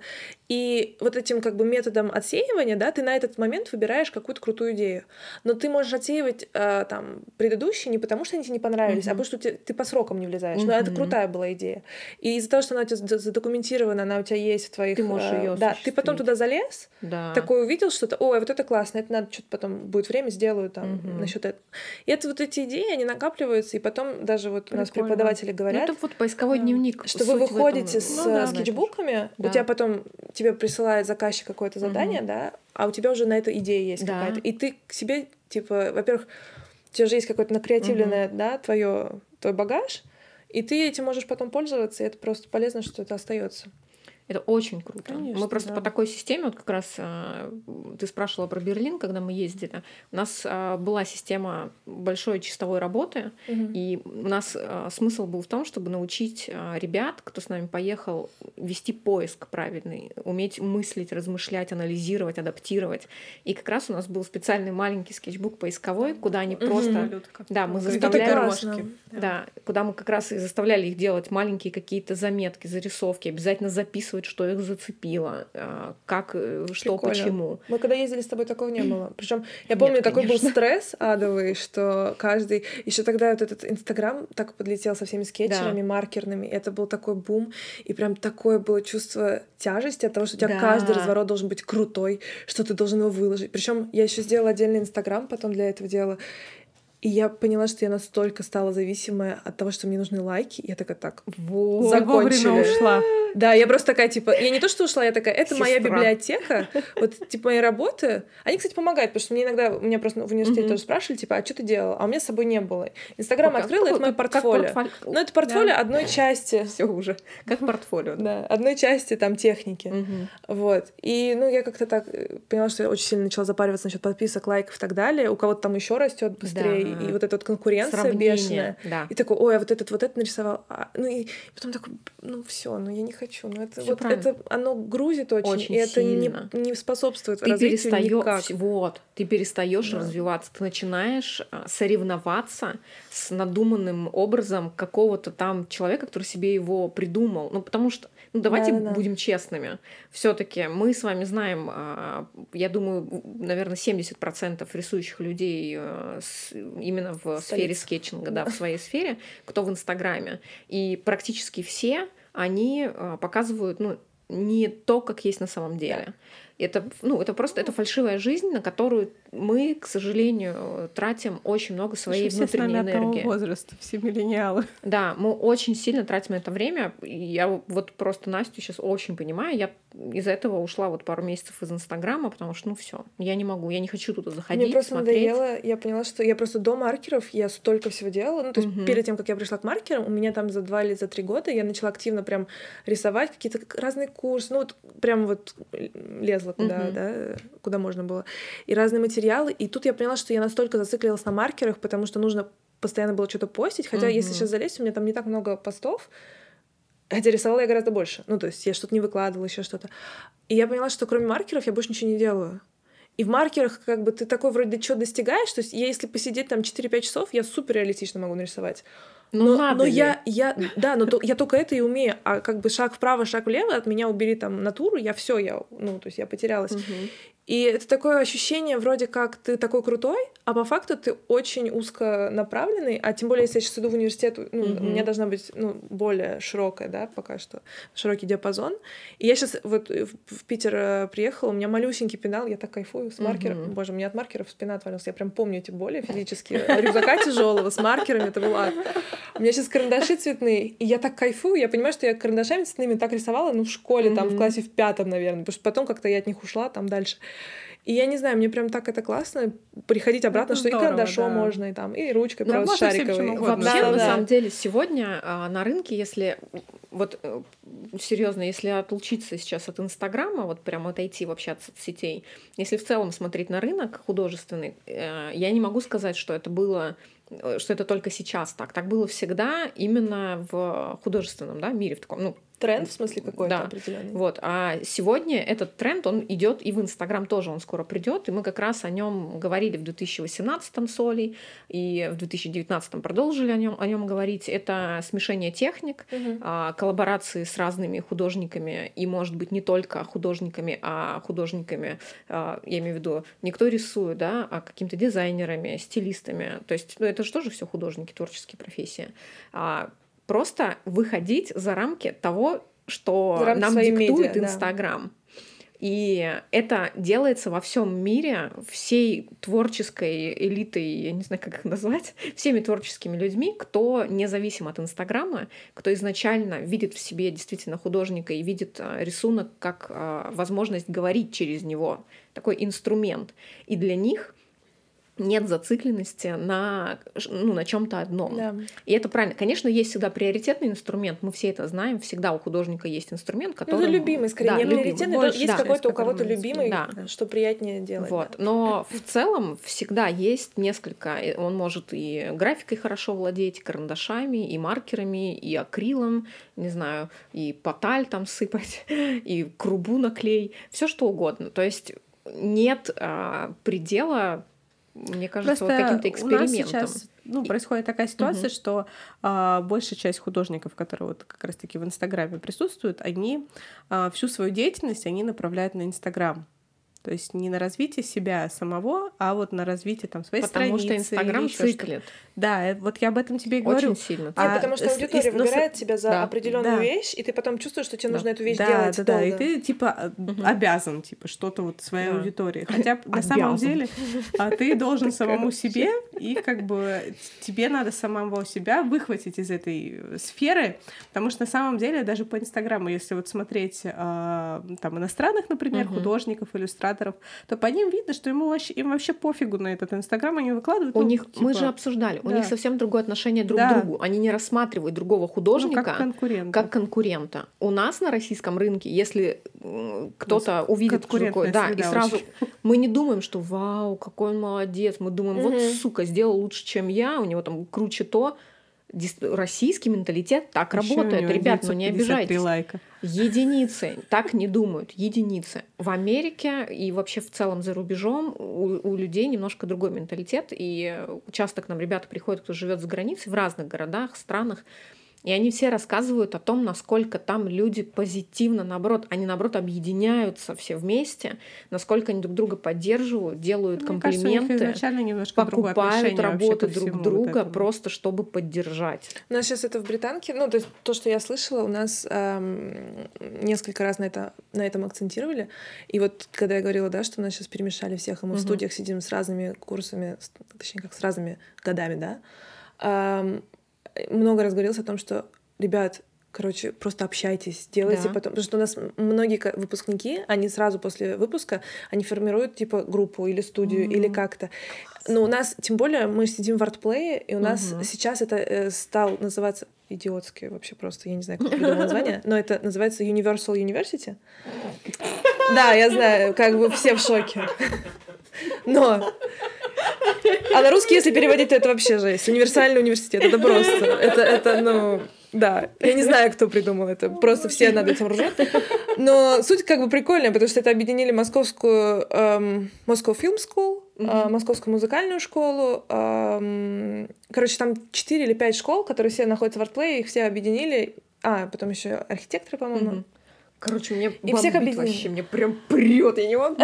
И вот этим как бы методом отсеивания, да, ты на этот момент выбираешь какую-то крутую идею. Но ты можешь отсеивать э, там предыдущие не потому, что они тебе не понравились, а Мгм. потому что те- ты по срокам не влезаешь. Но это Мгм. крутая была идея. И из-за того, что она у тебя за- задокументирована, она у тебя есть в твоих... Ты можешь э, её Да, ты потом туда залез, Да. такой увидел что-то, ой, вот это классно, это надо что-то потом будет время сделаю там Мгм. насчет этого. И это вот эти идеи, они накапливаются, и потом даже вот у нас Прикольно. преподаватели Ну, говорят, это вот поисковой Да. дневник. что вы в этом. выходите с Ну да, скетчбуками, Да. у тебя потом тебе присылает заказчик какое-то задание, да, а у тебя уже на это идея есть Да. какая-то. И ты к себе, типа, во-первых, у тебя же есть какое-то накреативленное, да, твое, твой багаж, и ты этим можешь потом пользоваться, и это просто полезно, что это остается. Это очень круто. Конечно, мы просто да. по такой системе, вот как раз а, ты спрашивала про Берлин, когда мы ездили. У нас а, была система большой чистовой работы, и у нас а, смысл был в том, чтобы научить ребят, кто с нами поехал, вести поиск правильный, уметь мыслить, размышлять, анализировать, адаптировать. И как раз у нас был специальный маленький скетчбук поисковой, куда они Мгм. просто Да, мы дорожки. классно. Да, куда мы как раз и заставляли их делать маленькие какие-то заметки, зарисовки, обязательно записывать, что их зацепило, а, как, э, что, Прикольно. почему. Мы когда ездили с тобой, такого не было. Причем я Нет, помню, такой был стресс адовый, что каждый... Еще тогда вот этот Инстаграм так подлетел со всеми скетчерами, маркерными. Это был такой бум. И прям такое было чувство тяжести от того, что у тебя Да. каждый разворот должен быть крутой, что ты должен его выложить. Причем я еще сделала отдельный Инстаграм потом для этого дела. И я поняла, что я настолько стала зависимая от того, что мне нужны лайки. И я такая, так, Вот. Я вовремя закончили. ушла. Да, я просто такая, типа, я не то, что ушла, я такая, это моя библиотека, вот, типа, мои работы. Они, кстати, помогают, потому что мне иногда, у меня просто в университете тоже спрашивали, типа, а что ты делала? А у меня с собой не было. Инстаграм Как- открыла, это мое портфолио. портфоль- Ну, это портфолио одной части. *laughs* Все уже. Как портфолио. Да, одной части там техники. Вот. И, ну, я как-то так э, поняла, что я очень сильно начала запариваться насчет подписок, лайков и так далее. У кого-то там еще растет быстрее. Да. И вот эта вот конкуренция Сравнение. бешеная. Да. И такой, ой, а вот этот вот это нарисовал. А, ну и потом такой, ну все, ну я не хочу. Ну это Всё вот правильно. это оно грузит очень, Очень и это не, не способствует ты развитию никак. перестаешь, вот, ты перестаешь Да. развиваться, ты начинаешь а, соревноваться с надуманным образом какого-то там человека, который себе его придумал. Ну, потому что, ну, давайте Да-да-да. будем честными. Все-таки мы с вами знаем, а, я думаю, наверное, 70% рисующих людей э, именно в Столица. сфере скетчинга, да, в своей сфере, кто в Инстаграме. И практически все они а, показывают, ну, не то, как есть на самом деле. Это, ну, это просто это фальшивая жизнь, на которую мы, к сожалению, тратим очень много своей Все с нами внутренней одного энергии. возраста, все миллениалы. Да, мы очень сильно тратим это время. Я вот просто Настю сейчас очень понимаю. Я из-за этого ушла вот пару месяцев из Инстаграма, потому что, ну все, я не могу, я не хочу туда заходить, Мне просто смотреть. надоело, я поняла, что я просто до маркеров, я столько всего делала. Ну, то есть Мгм. перед тем, как я пришла к маркерам, у меня там за два или за три года я начала активно прям рисовать какие-то разные курсы. Ну, вот прям вот лезла куда, Мгм. да, куда можно было. И разные материалы. И тут я поняла, что я настолько зациклилась на маркерах, потому что нужно постоянно было что-то постить. Хотя, если Мгм. сейчас залезть, у меня там не так много постов. Хотя рисовала я гораздо больше. Ну, то есть я что-то не выкладывала, еще что-то. И я поняла, что кроме маркеров я больше ничего не делаю. И в маркерах как бы ты такой вроде что достигаешь, то есть я если посидеть там 4-5 часов, я супер реалистично могу нарисовать. Ну, но надо но ли? я, я, да, но то- я только это и умею, а как бы шаг вправо, шаг влево, от меня убери там натуру, я все, я, ну, то есть я потерялась. Мгм. И это такое ощущение, вроде как ты такой крутой, а по факту ты очень узко направленный, а тем более, если я сейчас иду в университет, ну, у Мгм. меня должна быть ну, более широкая, да, пока что, широкий диапазон. И я сейчас вот в в Питер э, приехала, у меня малюсенький пенал, я так кайфую с маркером. Мгм. Боже, у меня от маркеров спина отвалилась. Я прям помню эти боли физические. Рюкзака тяжелого с маркерами, это был ад. У меня сейчас карандаши цветные, и я так кайфую, я понимаю, что я карандашами цветными так рисовала, ну, в школе, там, в классе в пятом, наверное, потому что потом как-то я от них ушла, там, дальше. И я не знаю, мне прям так это классно приходить обратно, Это что и здорово, карандашом да. можно, и там, и ручкой, Ну, правда, можно всем шариковой. Вообще, Да, на да. самом деле, сегодня а, на рынке, если вот серьезно, если отлучиться сейчас от Инстаграма, вот прям отойти вообще от соцсетей, если в целом смотреть на рынок художественный, э, я не могу сказать, что это было э, что это только сейчас так. Так было всегда именно в художественном да, мире, в таком, ну, Тренд, в смысле, какой-то Да. определенный. вот, а сегодня этот тренд, он идет и в Инстаграм тоже, он скоро придет, и мы как раз о нем говорили в 2018 с Олей, и в 2019 продолжили о нем, о нем говорить. Это смешение техник, а, коллаборации с разными художниками, и, может быть, не только художниками, а художниками, а, я имею в виду, не кто рисует, да, а какими-то дизайнерами, стилистами. То есть, ну, это же тоже все художники, творческие профессии. Просто выходить за рамки того, что За рамки нам диктует медиа, да. Инстаграм. И это делается во всем мире, всей творческой элитой, я не знаю, как их назвать, *laughs* всеми творческими людьми, кто независим от Инстаграма, кто изначально видит в себе действительно художника и видит а, рисунок как а, возможность говорить через него, такой инструмент. И для них нет зацикленности на, ну, на чем-то одном. Да. И это правильно. Конечно, есть всегда приоритетный инструмент, мы все это знаем, всегда у художника есть инструмент, Ну, который... это любимый, скорее, Да, не приоритетный, Больше, это есть да. какой-то у кого-то мы любимый, Да. что приятнее делать. Вот. да. Но *laughs* в целом всегда есть несколько. Он может и графикой хорошо владеть, и карандашами, и маркерами, и акрилом, не знаю, и поталь там сыпать, *laughs* и крубу наклей, все что угодно. То есть нет а, предела, мне кажется, вот каким-то у нас экспериментом. сейчас ну, происходит такая ситуация, Мгм. что а, большая часть художников, которые вот как раз-таки в Инстаграме присутствуют, они а, всю свою деятельность они направляют на Инстаграм. То есть не на развитие себя самого, а вот на развитие там своей потому страницы. Потому что Инстаграм циклит. Да, э, вот я об этом тебе и говорю. Очень сильно. А, Нет, потому что аудитория ну, выбирает тебя за да. определенную да. вещь, и ты потом чувствуешь, что тебе да. нужно эту вещь да, делать. Да, долго. да, и ты типа угу. обязан, типа, что-то вот своей да. аудитории. Хотя *laughs* на самом деле а ты должен самому себе, и как бы тебе надо самого себя выхватить из этой сферы, потому что на самом деле даже по Инстаграму, если вот смотреть там иностранных, например, художников, иллюстраторов, то по ним видно, что ему вообще, им вообще пофигу на этот Инстаграм, они выкладывают. У ну, них, типа... мы же обсуждали, да. у них совсем другое отношение друг да. к другу. Они не рассматривают другого художника ну, как, конкурента. как конкурента. У нас на российском рынке, если кто-то увидит такой, да, и сразу очень. мы не думаем, что вау, какой он молодец, мы думаем, вот сука, сделал лучше, чем я, у него там круче то, российский менталитет так Еще работает. Ребят, ну не обижайтесь. Лайка. Единицы так не думают, единицы. В Америке и вообще в целом за рубежом у, у людей немножко другой менталитет. И часто к нам ребята приходят, кто живет за границей в разных городах, странах. И они все рассказывают о том, насколько там люди позитивно, наоборот, они, наоборот, объединяются все вместе, насколько они друг друга поддерживают, делают Мне комплименты, кажется, покупают работы друг друга вот просто, чтобы поддержать. У нас сейчас это в Британке, ну, то есть то, что я слышала, у нас эм, несколько раз на, это, на этом акцентировали. И вот когда я говорила, да, что у нас сейчас перемешали всех, и мы угу. в студиях сидим с разными курсами, точнее, как с разными годами, да, эм, много раз говорилось о том, что, ребят, короче, просто общайтесь, делайте да. потом. Потому что у нас многие выпускники, они сразу после выпуска, они формируют, типа, группу или студию, mm-hmm. или как-то. Но у нас, тем более, мы сидим в артплее, и у нас mm-hmm. сейчас это э, стал называться идиотский вообще просто, я не знаю, как придумал название, но это называется Universal University. *laughs* Да, я знаю, как бы все в шоке. Но а на русский, если переводить, то это вообще жесть. Универсальный университет. Это просто. Это, это, ну, да. Я не знаю, кто придумал это. Просто все над этим ржут. Но суть как бы прикольная, потому что это объединили московскую эм, Moscow Film School, mm-hmm. э, московскую музыкальную школу. Эм, короче, там 4 или 5 школ, которые все находятся в артплее, их все объединили. А, потом еще архитекторы, по-моему. Mm-hmm. Короче, мне и всех объединили. вообще, мне прям прет, я не могу,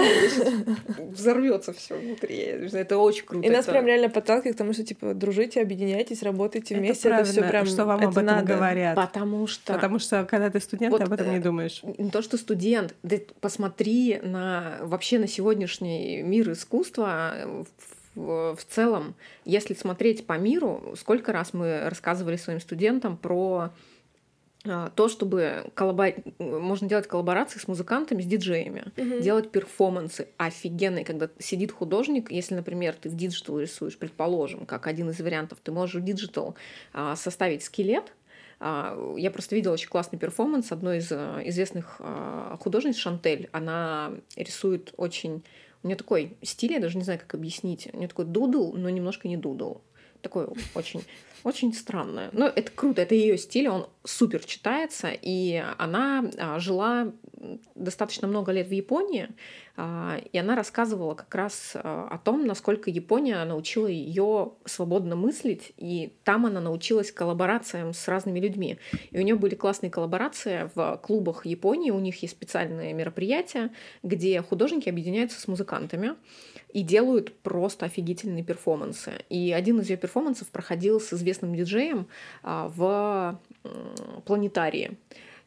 взорвется все внутри. Это очень круто. И нас прям реально подталкивает к тому, что типа дружите, объединяйтесь, работайте вместе. Это, все прям что вам об этом говорят. Потому что потому что когда ты студент, ты об этом не э, думаешь. Не то, что студент, да посмотри на вообще на сегодняшний мир искусства в, в целом, если смотреть по миру, сколько раз мы рассказывали своим студентам про то, чтобы коллаба... можно делать коллаборации с музыкантами, с диджеями, угу. делать перформансы офигенные, когда сидит художник, если, например, ты в digital рисуешь, предположим, как один из вариантов, ты можешь в digital а, составить скелет, а, я просто видела очень классный перформанс одной из известных художниц Шантель. Она рисует очень... У нее такой стиль, я даже не знаю, как объяснить. У нее такой doodle, но немножко не doodle. Такой очень очень странная. Но это круто, это ее стиль, он супер читается, и она а, жила достаточно много лет в Японии, а, и она рассказывала как раз а, о том, насколько Япония научила ее свободно мыслить, и там она научилась коллаборациям с разными людьми. И у нее были классные коллаборации в клубах Японии, у них есть специальные мероприятия, где художники объединяются с музыкантами и делают просто офигительные перформансы. И один из ее перформансов проходил с известным диджеем а, в планетарии.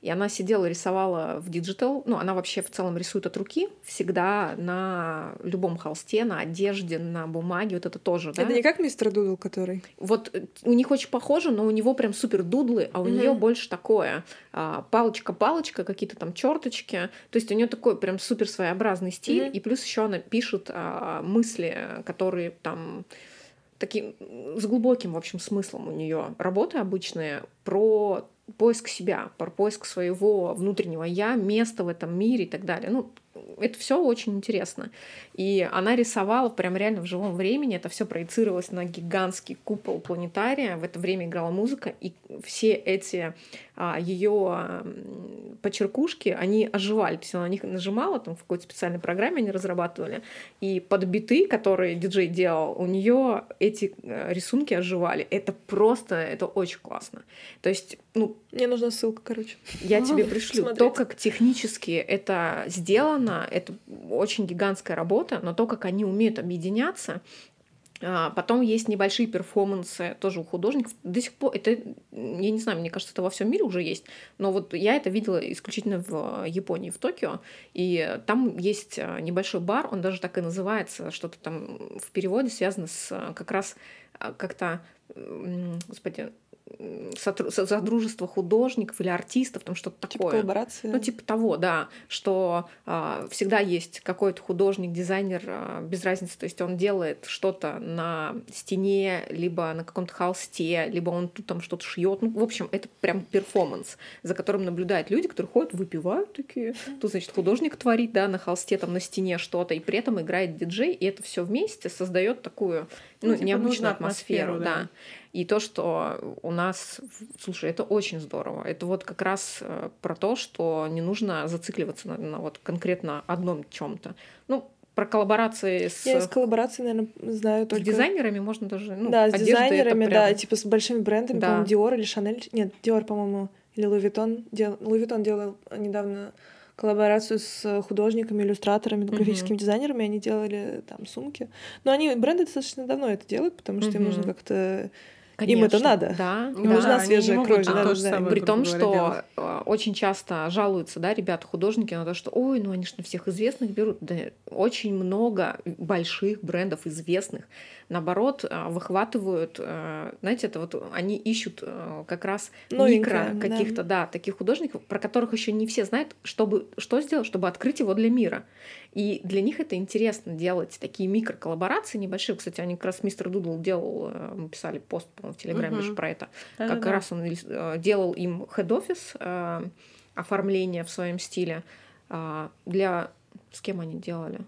И она сидела, рисовала в digital. Ну, она вообще в целом рисует от руки. Всегда на любом холсте, на одежде, на бумаге. Вот это тоже, да? Это не как мистер Дудл, который? Вот э, у них очень похоже, но у него прям супер doodle ы, а у mm-hmm. нее больше такое. А, палочка-палочка, какие-то там черточки. То есть у нее такой прям супер своеобразный стиль. Mm-hmm. И плюс еще она пишет а, мысли, которые там таким с глубоким, в общем, смыслом у нее работы обычные про поиск себя, про поиск своего внутреннего я, места в этом мире и так далее. Ну, это все очень интересно. И она рисовала прям реально в живом времени, это все проецировалось на гигантский купол планетария, в это время играла музыка, и все эти а, ее почеркушки, они оживали. То есть она на них нажимала, там в какой-то специальной программе они разрабатывали. И под биты, которые диджей делал, у нее эти э, рисунки оживали. Это просто, это очень классно. То есть, ну... Мне нужна ссылка, короче. Я тебе пришлю. Смотреть. То, как технически это сделано, это очень гигантская работа, но то, как они умеют объединяться, а, потом есть небольшие перформансы тоже у художников. До сих пор это, я не знаю, мне кажется, это во всем мире уже есть, но вот я это видела исключительно в Японии, в Токио, и там есть а, небольшой бар, он даже так и называется, что-то там в переводе связано с а, как раз как-то, господи, содружество художников или артистов, там что-то типа такое. коллаборация. Ну, типа того, да, что а, всегда есть какой-то художник, дизайнер, а, без разницы, то есть он делает что-то на стене, либо на каком-то холсте, либо он тут там что-то шьет. Ну, в общем, это прям перформанс, за которым наблюдают люди, которые ходят, выпивают такие. Тут, значит, художник творит, да, на холсте, там на стене что-то, и при этом играет диджей, и это все вместе создает такую, ну, типа необычную атмосферу, атмосферу да. да. И то, что у нас, слушай, это очень здорово. Это вот как раз э, про то, что не нужно зацикливаться на, на вот конкретно одном чем-то. Ну, про коллаборации с... Я из коллаборации, наверное, знаю только... С дизайнерами можно даже... Ну, да, с дизайнерами, прям... да, типа с большими брендами, да. по-моему, Dior или Chanel. Нет, Dior, по-моему, или Louis Vuitton. Дел... Louis Vuitton делал недавно коллаборацию с художниками, иллюстраторами, графическими mm-hmm. дизайнерами. Они делали там сумки. Но они, бренды достаточно давно это делают, потому что mm-hmm. им нужно как-то Конечно, Им это надо. Да, Им да, нужна свежая кровь. Да, то да. При том, что делать. Э, очень часто жалуются, да, ребята, художники на то, что, ой, ну они же на всех известных берут. Да, очень много больших брендов известных, наоборот, э, выхватывают, э, знаете, это вот они ищут как раз Новенькое, микро каких-то, да. да, таких художников, про которых еще не все знают, чтобы что сделать, чтобы открыть его для мира. И для них это интересно делать такие микроколлаборации небольшие. Кстати, они как раз мистер Дудл делал, мы писали пост, по в Телеграме угу. про это. Да, как да, раз он э, делал им head office, э, оформление в своем стиле. А, для... С кем они делали?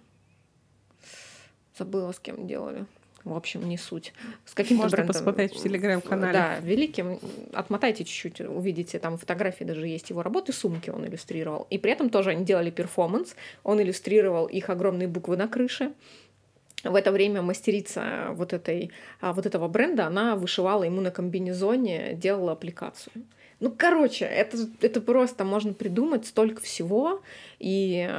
Забыла, с кем делали. В общем, не суть. С каким-то Можно брендом. посмотреть в телеграм-канале. Да, великим. Отмотайте чуть-чуть, увидите, там фотографии даже есть его работы, сумки он иллюстрировал. И при этом тоже они делали перформанс. Он иллюстрировал их огромные буквы на крыше. В это время мастерица вот, этой, а, вот этого бренда, она вышивала ему на комбинезоне, делала аппликацию. Ну, короче, это, это просто можно придумать столько всего. И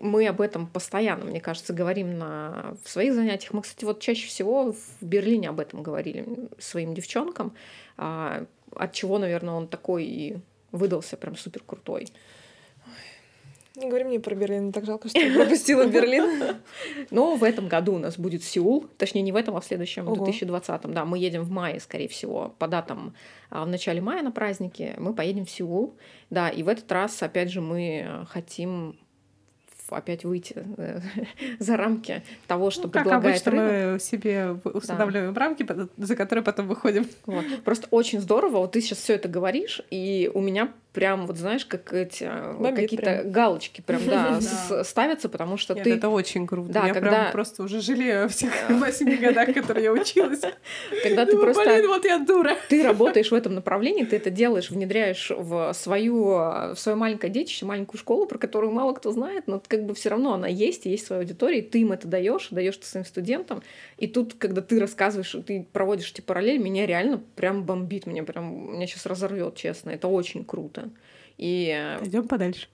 мы об этом постоянно, мне кажется, говорим на, в своих занятиях. Мы, кстати, вот чаще всего в Берлине об этом говорили своим девчонкам, а, от чего, наверное, он такой и выдался прям супер крутой. Не говори мне про Берлин, так жалко, что я пропустила Берлин. *laughs* Но в этом году у нас будет Сеул, точнее не в этом, а в следующем, в 2020. Да, мы едем в мае, скорее всего, по датам а, в начале мая на праздники. Мы поедем в Сеул, да, и в этот раз, опять же, мы хотим опять выйти э, *laughs* за рамки того, что ну, предлагает как обычно рынок. мы себе устанавливаем да. рамки, за которые потом выходим. Вот. Просто очень здорово. Вот ты сейчас все это говоришь, и у меня прям, вот знаешь, как эти э, какие-то галочки прям, да, *laughs* ставятся, потому что ты... Это очень круто. Да, я прям просто уже жалею о всех *laughs* восьми годах, которые я училась. *laughs* Когда ты просто... Блин, вот я дура. Ты работаешь в этом направлении, ты это делаешь, внедряешь в свою, в свое маленькое детище, маленькую школу, про которую мало кто знает, но как бы все равно она есть, есть своя аудитория, и ты им это даешь, даешь это своим студентам. И тут, когда ты рассказываешь, ты проводишь эти параллели, меня реально прям бомбит, меня прям, меня сейчас разорвет, честно. Это очень круто. И... Э, Пойдем подальше.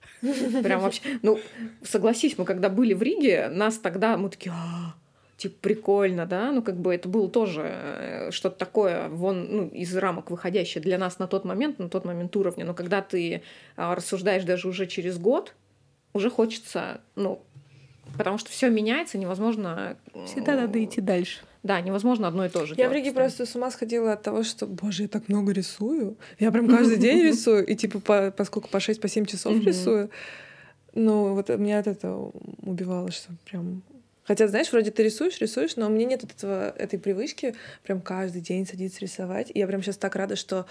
Прям вообще... Ну, согласись, мы когда были в Риге, нас тогда... Мы такие... А, типа, прикольно, да? Ну, как бы это было тоже э, что-то такое, вон, ну, из рамок выходящее для нас на тот момент, на тот момент уровня. Но когда ты а, рассуждаешь даже уже через год, уже хочется, ну, потому что все меняется, невозможно... Всегда надо идти дальше. Да, невозможно одно и то же. Я в Риге просто с ума сходила от того, что, боже, я так много рисую. Я прям каждый день *laughs* рисую, и типа по, поскольку по 6 по 7 часов рисую. Ну, вот меня от этого убивало, что прям Хотя, знаешь, вроде ты рисуешь, рисуешь, но у меня нет этого, этой привычки прям каждый день садиться рисовать. И я прям сейчас так рада, что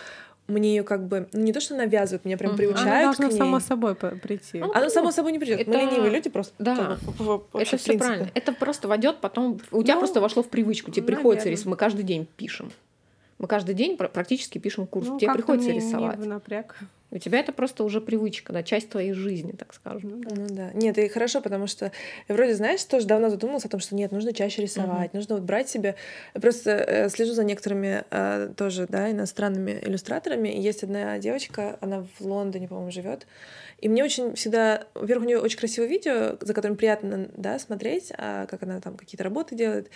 мне ее как бы ну, не то что навязывают, меня прям приучают Она должна к ней. само собой прийти. Ну, Она само собой не придет. Это... Мы ленивые люди просто. Да. это все правильно. Это просто войдет потом. У тебя ну, просто вошло в привычку. Тебе приходится рисовать. Мы каждый день пишем. Мы каждый день практически пишем курс. Ну, Тебе приходится не, рисовать. Не в напряг. У тебя это просто уже привычка, да, часть твоей жизни, так скажем. Ну да. Нет, и хорошо, потому что я вроде, знаешь, тоже давно задумалась о том, что нет, нужно чаще рисовать, Мгм. нужно вот брать себе... Я просто э, слежу за некоторыми э, тоже, да, иностранными иллюстраторами. И есть одна девочка, она в Лондоне, по-моему, живет. И мне очень всегда... Во-первых, у нее очень красивое видео, за которым приятно, да, смотреть, а как она там какие-то работы делает.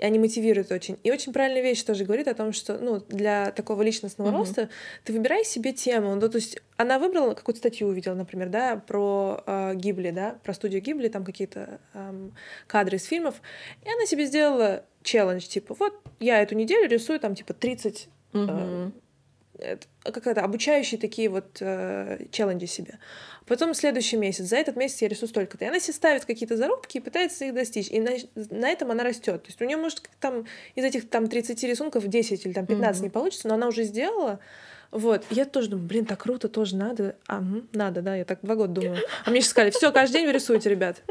Они мотивируют очень. И очень правильная вещь тоже говорит о том, что, ну, для такого личностного Мгм. роста ты выбирай себе тему. Ну, то есть она выбрала какую-то статью увидела, например, да, про э, Гибли, да, про студию Гибли, там какие-то эм, кадры из фильмов. И она себе сделала челлендж, типа, вот я эту неделю рисую там, типа, 30 Мгм. это, как это, обучающие такие вот э, челленджи себе. Потом следующий месяц, за этот месяц я рисую столько-то. И она себе ставит какие-то зарубки и пытается их достичь. И на, на этом она растет. То есть у нее, может, там из этих там 30 рисунков 10 или там 15 Мгм. не получится, но она уже сделала. Вот. Я тоже думаю, блин, так круто, тоже надо. А, надо, да, я так два года думаю. А мне сейчас сказали, все, каждый день вы рисуете, ребят.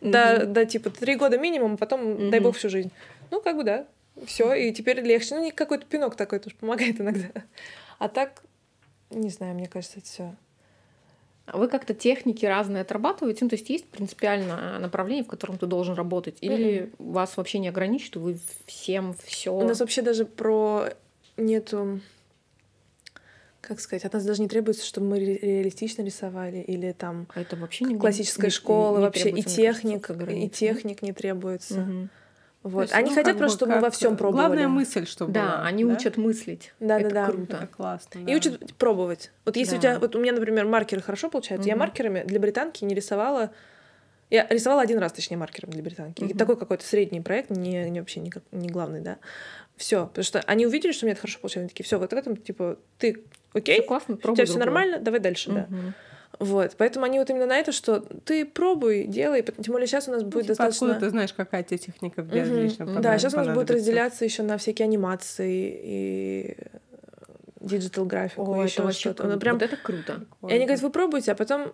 Да, да, типа, три года минимум, а потом, дай бог, всю жизнь. Ну, как бы, да. Все, и теперь легче. Ну, не какой-то пинок такой тоже помогает иногда. А так, не знаю, мне кажется, это все. А Вы как-то техники разные отрабатываете? Ну, то есть есть принципиально направление, в котором ты должен работать? Или вас вообще не ограничит, вы всем все... У нас вообще даже про нету как сказать, от нас даже не требуется, чтобы мы ре- реалистично рисовали, или там А это вообще не классическая не- школа не вообще, и техник, и техник не требуется. Мгм. Вот. есть, Они ну, хотят просто, бы чтобы мы во всем пробовали. Главная мысль, чтобы Да, была, они учат мыслить. Да, это да, да. круто. Это классно. И да. учат пробовать. Вот если у Да. тебя, вот у меня, например, маркеры хорошо получаются, я Мгм. маркерами для британки не рисовала. Я рисовала один раз, точнее, маркером для британки. Мгм. Такой какой-то средний проект, не, не вообще не, как- не главный, да. Все, потому что они увидели, что у меня это хорошо получается, они такие, все, вот в этом, типа, ты окей, Всё классно, у тебя все нормально, давай дальше, да. Вот, поэтому они вот именно на это, что ты пробуй, делай, тем более сейчас у нас Ну, будет типа, достаточно... откуда ты знаешь, какая тебе техника в Мгм. лично Да, сейчас у нас будет разделяться еще на всякие анимации и digital графику, О, это еще вообще что-то. круто. Ну, прям Вот это круто. И они говорят, вы пробуйте, а потом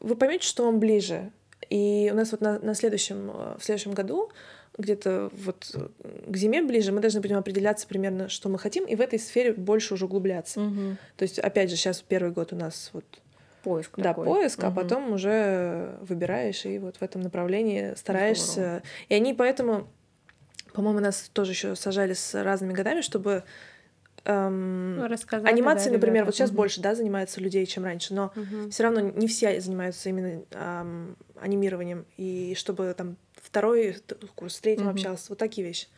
вы поймете, что вам ближе. И у нас вот на, на следующем, э, в следующем году, где-то вот э, к зиме ближе, мы должны будем определяться примерно, что мы хотим, и в этой сфере больше уже углубляться. Мгм. То есть, опять же, сейчас первый год у нас вот, Поиск да, такой. поиск, а Мгм. потом уже выбираешь и вот в этом направлении стараешься. И они поэтому, по-моему, нас тоже еще сажали с разными годами, чтобы эм, Ну, рассказали, анимации, да, например, ребята. вот сейчас Мгм. больше, да, занимается людей, чем раньше, но Мгм. все равно не все занимаются именно ам, анимированием. И чтобы там второй курс с третьим Мгм. общался, вот такие вещи.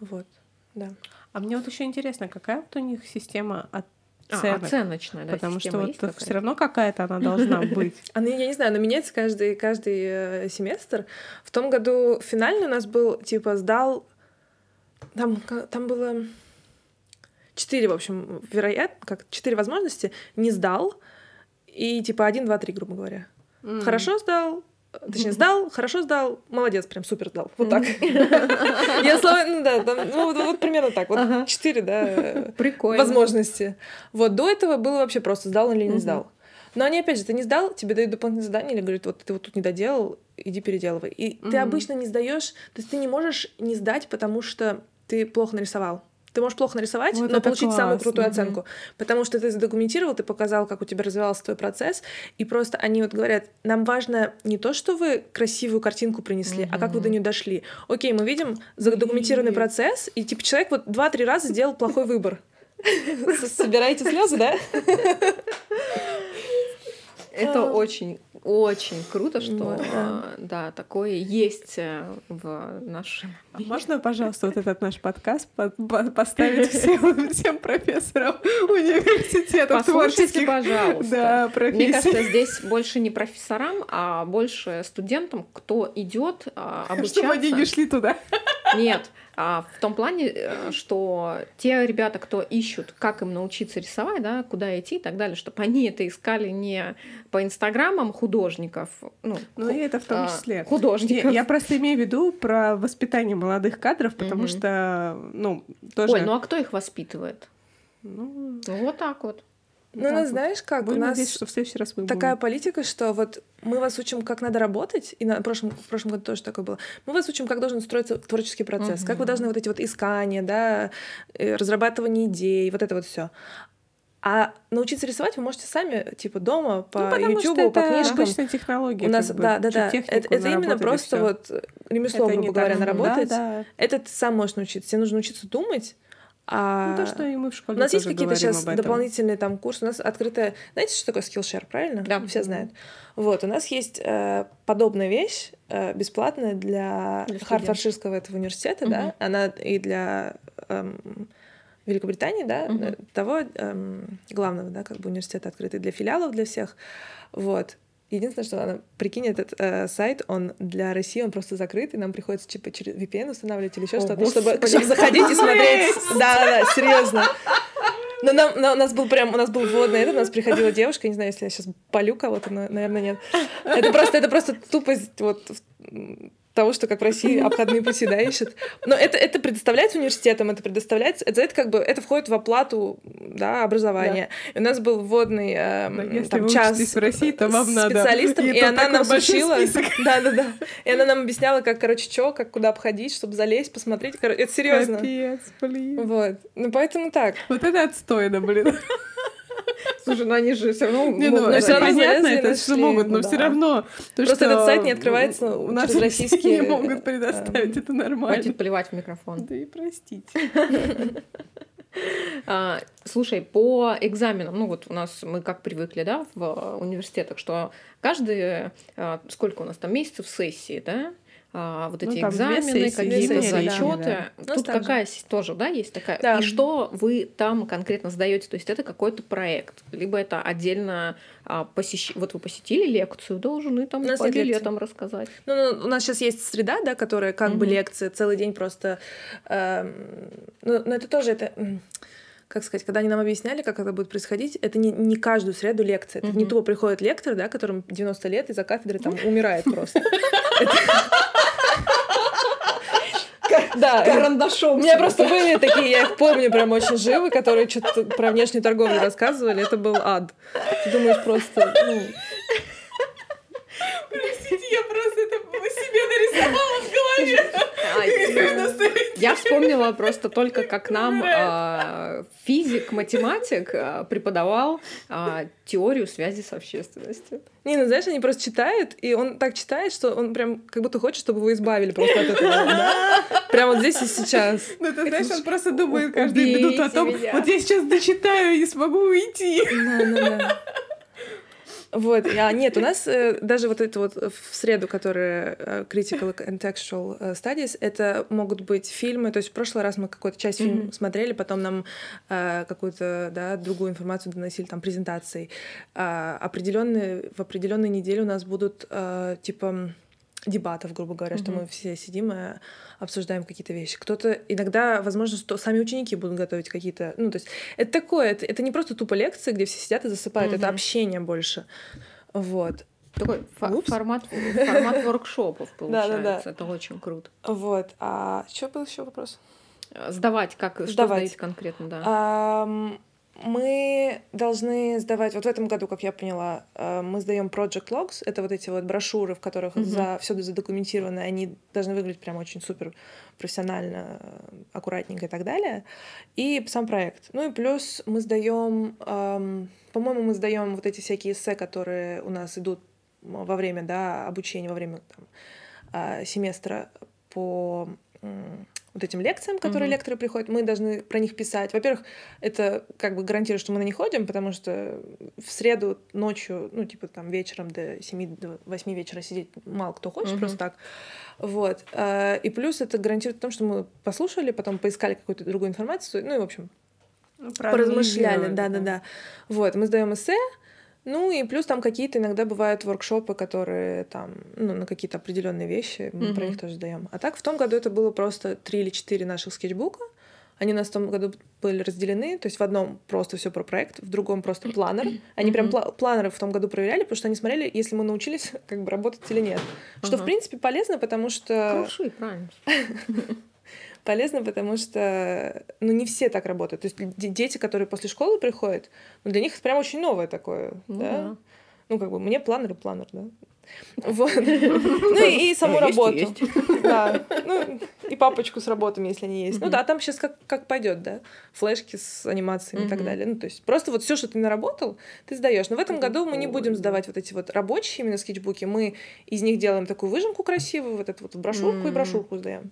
Вот, да. А мне вот еще интересно, какая вот у них система А, оценок? оценочная, да, Потому что вот все равно какая-то она должна *laughs* быть. Она, я не знаю, она меняется каждый, каждый э, семестр. В том году финальный у нас был, типа, сдал... Там, там было четыре, в общем, вероятно, как четыре возможности. Не сдал. И, типа, один, два, три, грубо говоря. М. Хорошо сдал, точнее, сдал, хорошо сдал, молодец, прям супер сдал. Вот так. Я слова, ну да, ну вот, примерно так. Вот четыре, да, возможности. Вот до этого было вообще просто сдал или не сдал. Но они, опять же, ты не сдал, тебе дают дополнительное задание или говорят, вот ты вот тут не доделал, иди переделывай. И ты обычно не сдаешь, то есть ты не можешь не сдать, потому что ты плохо нарисовал. Ты можешь плохо нарисовать, Вот но это получить самую классно. крутую Мгм. оценку. Потому что ты задокументировал, ты показал, как у тебя развивался твой процесс. И просто они вот говорят, нам важно не то, что вы красивую картинку принесли, а как вы до нее дошли. Окей, мы видим задокументированный Блин. процесс, и типа человек вот два-три раза сделал плохой выбор. Собираете слезы, да? *laughs* Это А. очень, очень круто, что Вот, да. да, такое есть э, в нашем. А можно, пожалуйста, вот этот наш подкаст по- по- поставить всем, *laughs* всем профессорам университетов Послушайте, пожалуйста. Да, Мне кажется, здесь больше не профессорам, а больше студентам, кто идет а, *laughs* Чтобы они не обучаться. шли туда. Нет, а, в том плане, э, что те ребята, кто ищут, как им научиться рисовать, да, куда идти и так далее, чтобы они это искали не по инстаграмам художников, ну, Ну, и это в том а, числе. художников. Я, я просто имею в виду про воспитание молодых кадров, потому Мгм. что, ну, тоже... Ой, ну а кто их воспитывает? Ну, вот так вот. Ну, у вот. знаешь, как у Будем нас надеяться, что в следующий раз мы такая будем. политика, что вот мы вас учим, как надо работать, и на прошлом, в прошлом году тоже такое было. Мы вас учим, как должен строиться творческий процесс, как вы должны вот эти вот искания, да, э, разрабатывание идей, вот это вот все. А научиться рисовать вы можете сами, типа, дома по Ну, потому что YouTube, по книжкам. обычная технология. У нас, как бы, да, да, да. Это, это именно просто вот ремесло, Это грубо говоря, наработать. Да, да. Это ты сам можешь научиться. Тебе нужно учиться думать. А... Ну, то, что и мы в школе У нас есть какие-то сейчас дополнительные там курсы. У нас открытая... Знаете, что такое Skillshare, правильно? Да. Все знают. Вот, у нас есть э, подобная вещь э, бесплатная для, Для студентов. Хартфордширского этого университета, да. Мгм. Она и для эм, Великобритании, да, э, того эм, главного, да, как бы университета открытый для филиалов, для всех. Вот. Единственное, что она, прикинь, этот э, сайт, он для России, он просто закрыт, и нам приходится типа через VPN устанавливать или еще что-то, чтобы, чтобы заходить и смотреть. *laughs* Да, да, серьезно. Но нам, но у нас был прям, у нас был вводный этот, у нас приходила девушка, не знаю, если я сейчас полю кого-то, но, наверное, нет. Это просто, это просто тупость вот того, что как в России обходные пути, да, ищут. Но это, это предоставляется университетом, это предоставляется, это, это как бы, это входит в оплату, да, образования. И у нас был вводный эм, Но если там вы час в России, то вам надо. специалистом, И и, она нам сучила. список. Да, да, да. И она нам объясняла, как, короче, что, как куда обходить, чтобы залезть, посмотреть. Короче, это серьезно. Капец, блин. Вот. Ну, поэтому так. Вот это отстойно, блин. *laughs* Слушай, ну они же все равно Не, ну, всё равно понятно, это что могут, но да. все равно. то, Просто что этот сайт не открывается у нас через *laughs* российские, не могут предоставить, это нормально. Хватит плевать в микрофон. Да и простите. *laughs* А, слушай, по экзаменам, ну вот у нас мы как привыкли, да, в университетах, что каждые, а, сколько у нас там месяцев сессии, да, а, вот Ну, эти две экзамены, какие-то зачеты. да. Тут так же. какая тоже, да, есть такая. Да. И что вы там конкретно сдаете? То есть это какой-то проект, либо это отдельно а, посещ... Вот вы посетили лекцию, должны там У нас по билетам рассказать. Ну, ну, у нас сейчас есть среда, да, которая как бы Мгм. лекция, целый день просто... эм, ну, но это тоже это... Как сказать, когда они нам объясняли, как это будет происходить, это не, не каждую среду лекция. Это не Мгм. тупо приходит лектор, да, которому 90 лет, и за кафедрой там умирает просто. Да, Карандашом. У меня просто были такие, я их помню прям очень живы, которые что-то про внешнюю торговлю рассказывали. Это был ад. Ты думаешь просто, ну, Простите, я просто это себе нарисовала в голове. Я вспомнила просто только, как нам а, физик, математик а, преподавал а, теорию связи с общественностью. Не, ну знаешь, они просто читают, и он так читает, что он прям как будто хочет, чтобы его избавили просто от этого. да? Прямо вот здесь и сейчас. Ну, ты знаешь, он просто думает каждую минуту о том, вот я сейчас дочитаю и смогу уйти. Да, да, да. Вот, а нет, у нас э, даже вот это вот в среду, которые э, Critical and Textual э, Studies, это могут быть фильмы, то есть в прошлый раз мы какую-то часть фильма Мгм. смотрели, потом нам э, какую-то, да, другую информацию доносили, там, презентации. А, определенные, в определенные недели у нас будут, э, типа, дебатов, грубо говоря, что Мгм. мы все сидим и обсуждаем какие-то вещи. Кто-то иногда, возможно, что сами ученики будут готовить какие-то, ну, то есть это такое, это, это не просто тупо лекции, где все сидят и засыпают, это Мгм. общение больше. Вот. Такой фо- формат, формат *laughs* воркшопов получается. Это очень круто. Вот. А что был еще вопрос? Сдавать, как что Сдавать. сдаете конкретно, да. Мы должны сдавать, вот в этом году, как я поняла, э, мы сдаем Project Logs, это вот эти вот брошюры, в которых Мгм. за, все задокументировано, они должны выглядеть прям очень супер профессионально, э, аккуратненько и так далее. И сам проект. Ну и плюс мы сдаем, ам, по-моему, мы сдаем вот эти всякие эссе, которые у нас идут во время да, обучения, во время там, а, семестра по м, вот этим лекциям, которые Мгм. лекторы приходят, мы должны про них писать. Во-первых, это как бы гарантирует, что мы на них ходим, потому что в среду ночью, ну, типа там вечером до 7 до 8 вечера сидеть мало кто хочет Мгм. просто так. Вот. А, И плюс это гарантирует том, что мы послушали, потом поискали какую-то другую информацию, ну и, в общем, поразмышляли, да-да-да. Вот, мы сдаем эссе, ну и плюс там какие-то иногда бывают воркшопы, которые там, ну, на какие-то определенные вещи, мы про Мгм. них тоже сдаем. А так в том году это было просто три или четыре наших скетчбука. Они у нас в том году были разделены, то есть в одном просто все про проект, в другом просто планер. Они прям Мгм. пла- планеры в том году проверяли, потому что они смотрели, если мы научились *laughs* как бы работать или нет. Что, в Ага. принципе, полезно, потому что... Круши, правильно. *laughs* Полезно, потому что, ну, не все так работают. То есть де- дети, которые после школы приходят, ну, для них это прям очень новое такое, Ну да? да. Ну, как бы, мне планер и планер, да. *laughs* Вот. Ну и, и саму работу. Есть. *laughs* Да. Ну, и папочку с работами, если они есть. Ну да, там сейчас как, как пойдет, да. Флешки с анимациями и так далее. Ну, то есть просто вот все, что ты наработал, ты сдаешь. Но в этом году мы не будем сдавать вот эти вот рабочие именно скетчбуки. Мы из них делаем такую выжимку красивую, вот эту вот брошюрку и брошюрку сдаем.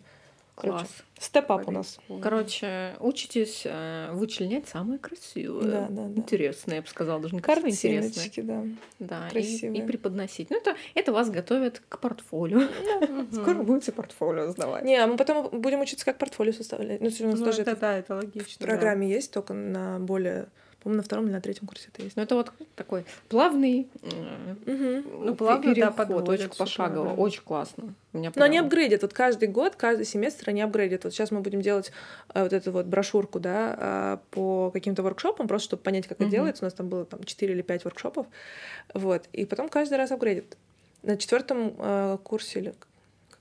Класс. Step-up у нас. Короче, учитесь э, вычленять самое красивое. Да, да, да. Интересное, я бы сказала, даже не красивое, интересное. да. Да, Красивые. И, и преподносить. Ну, это, это вас готовит к портфолио. *laughs* Скоро будете портфолио сдавать. Не, а мы потом будем учиться, как портфолио составлять. Ну, у нас ну, тоже это, да, это логично. В программе есть, только на более по-моему, на втором или на третьем курсе это есть. Ну, это вот такой плавный угу. ну, плавный, да, подход, очень пошагово, да. очень классно. У меня Но они апгрейдят. Вот каждый год, каждый семестр они апгрейдят. Вот сейчас мы будем делать э, вот эту вот брошюрку, да, э, по каким-то воркшопам, просто чтобы понять, как угу. это делается. У нас там было там 4 или 5 воркшопов. Вот. И потом каждый раз апгрейдят. На четвертом э, курсе или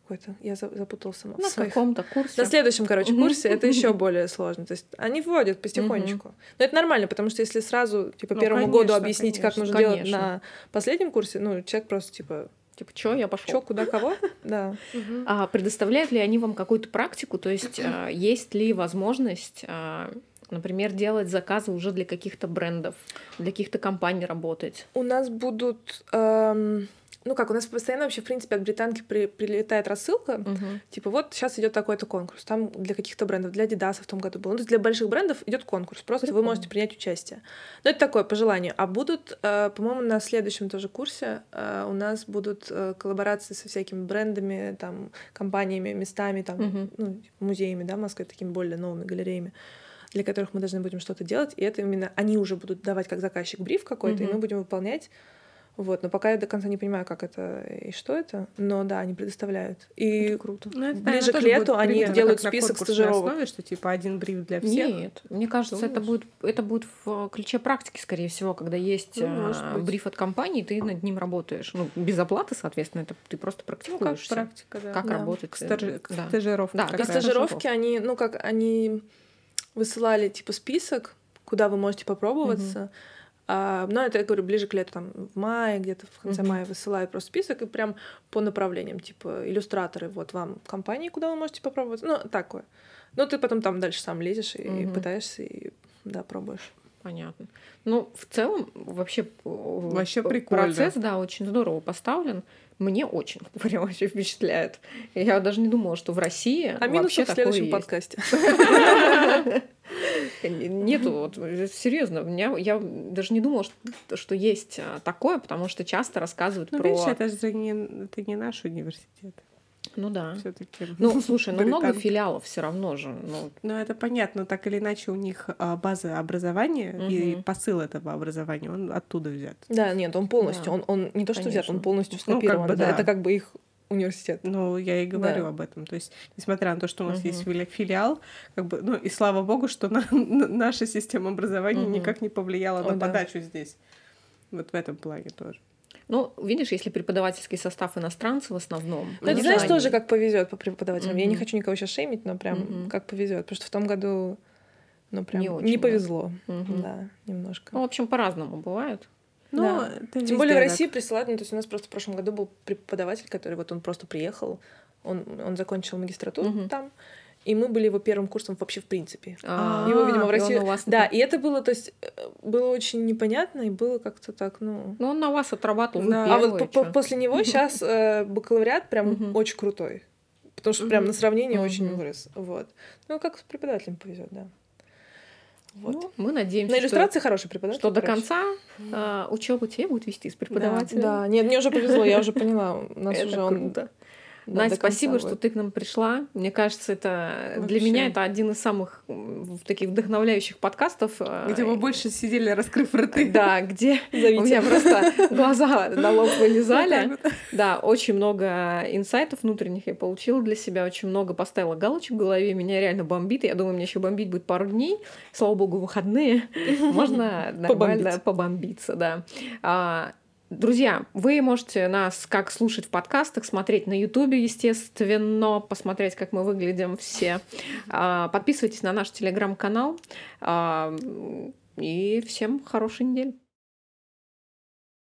какой-то. Я запуталась сама. На каком-то курсе. На следующем, короче, курсе это еще *laughs* более сложно. То есть они вводят потихонечку. Но это нормально, потому что если сразу, типа, ну, первому году объяснить, как нужно делать на последнем курсе, ну, человек просто, типа, Типа, что я пошел? Что, куда, кого? *laughs* Да. А предоставляют ли они вам какую-то практику? То есть а, есть ли возможность, а, например, делать заказы уже для каких-то брендов, для каких-то компаний работать? У нас будут эм, ну как, у нас постоянно вообще, в принципе, от британки при, прилетает рассылка, uh-huh. типа вот сейчас идет такой-то конкурс, там для каких-то брендов, для Adidas в том году был, ну, то есть для больших брендов идет конкурс, просто Прикольно. вы можете принять участие. Но это такое по желанию. А будут, э, по-моему, на следующем тоже курсе э, у нас будут э, коллаборации со всякими брендами, там, компаниями, местами, там, uh-huh. ну, музеями, да, в Москве, такими более новыми галереями для которых мы должны будем что-то делать, и это именно они уже будут давать как заказчик бриф какой-то, uh-huh. и мы будем выполнять вот, но пока я до конца не понимаю, как это и что это, но да, они предоставляют. И это круто. Ну, это, ближе к лету они делают список стажировок. Основе, что типа один бриф для всех. Нет, мне кажется, это будет это будет в ключе практики, скорее всего, когда есть ну, а, бриф от компании, ты над ним работаешь. Ну, без оплаты, соответственно, это ты просто практикуешься. Ну, как практика, да. Как да. работать. К, стаж... да. к стажировке. Да, к стажировке они, ну как, они высылали типа список, куда вы можете попробоваться. Угу но это, я говорю, ближе к лету, там, в мае, где-то в конце mm-hmm. мая высылают просто список и прям по направлениям, типа, иллюстраторы, вот вам компании, куда вы можете попробовать, ну, такое. Но ты потом там дальше сам лезешь и mm-hmm. пытаешься, и, да, пробуешь. Понятно. Ну, в целом, вообще, вообще прикольно. процесс, да, очень здорово поставлен. Мне очень, *laughs* прям вообще впечатляет. Я даже не думала, что в России А минусы в следующем подкасте. *laughs* Нету, вот, серьезно, у меня, я даже не думала, что, что есть а, такое, потому что часто рассказывают ну, про... Видишь, это же не, это не наш университет. Ну да. Все-таки. Ну, *laughs* слушай, ну много филиалов все равно же. Ну, ну это понятно, так или иначе у них а, база образования угу. и посыл этого образования, он оттуда взят. Да, нет, он полностью, да. он, он не то, что Конечно. взят, он полностью скопирован. Ну, как бы, да. Это как бы их университет. Ну, я и говорю да. об этом. То есть, несмотря на то, что у нас угу. есть филиал, как бы, ну, и слава богу, что на, *laughs* на, наша система образования угу. никак не повлияла О, на да. подачу здесь. Вот в этом плане тоже. Ну, видишь, если преподавательский состав иностранцев в основном. Ну, ты знаешь, они... тоже как повезет по преподавателям. Mm-hmm. Я не хочу никого сейчас шеймить, но прям mm-hmm. как повезет. Потому что в том году ну, прям не, очень, не повезло. Да. Да, немножко. Ну, в общем, по-разному бывает. Ну, да. Тем более в России так. присылают, ну, то есть у нас просто в прошлом году был преподаватель, который вот он просто приехал, он, он закончил магистратуру угу. там, и мы были его первым курсом вообще в принципе. А-а-а, его, видимо, в России. Да, и это было, то есть, э, было очень непонятно, и было как-то так, ну. Ну, он на вас отрабатывал. Да. А вот по после него *laughs* сейчас э, бакалавриат прям очень крутой. Потому что прям на сравнение очень вырос. Вот. Ну, как с преподавателем повезет, да. Вот. Ну, мы надеемся, На иллюстрации что, хороший преподаватель. Что короче. до конца э, учебу тебе будет вести с преподавателем. Да, да, нет, мне уже повезло, я уже поняла. У нас уже он да, Настя, спасибо, что ты к нам пришла. Мне кажется, это Вообще. для меня это один из самых таких вдохновляющих подкастов. Э, где мы больше сидели, раскрыв рты. *laughs* Да, где Зовите. *laughs* у меня просто *laughs* глаза на лоб вылезали. Да, очень много инсайтов внутренних я получила для себя, очень много поставила галочек в голове, меня реально бомбит. Я думаю, мне еще бомбить будет пару дней. Слава богу, выходные. Можно нормально побомбиться, да. Друзья, вы можете нас как слушать в подкастах, смотреть на Ютубе, естественно, посмотреть, как мы выглядим все. А, подписывайтесь на наш телеграм-канал. А, и всем хорошей недели.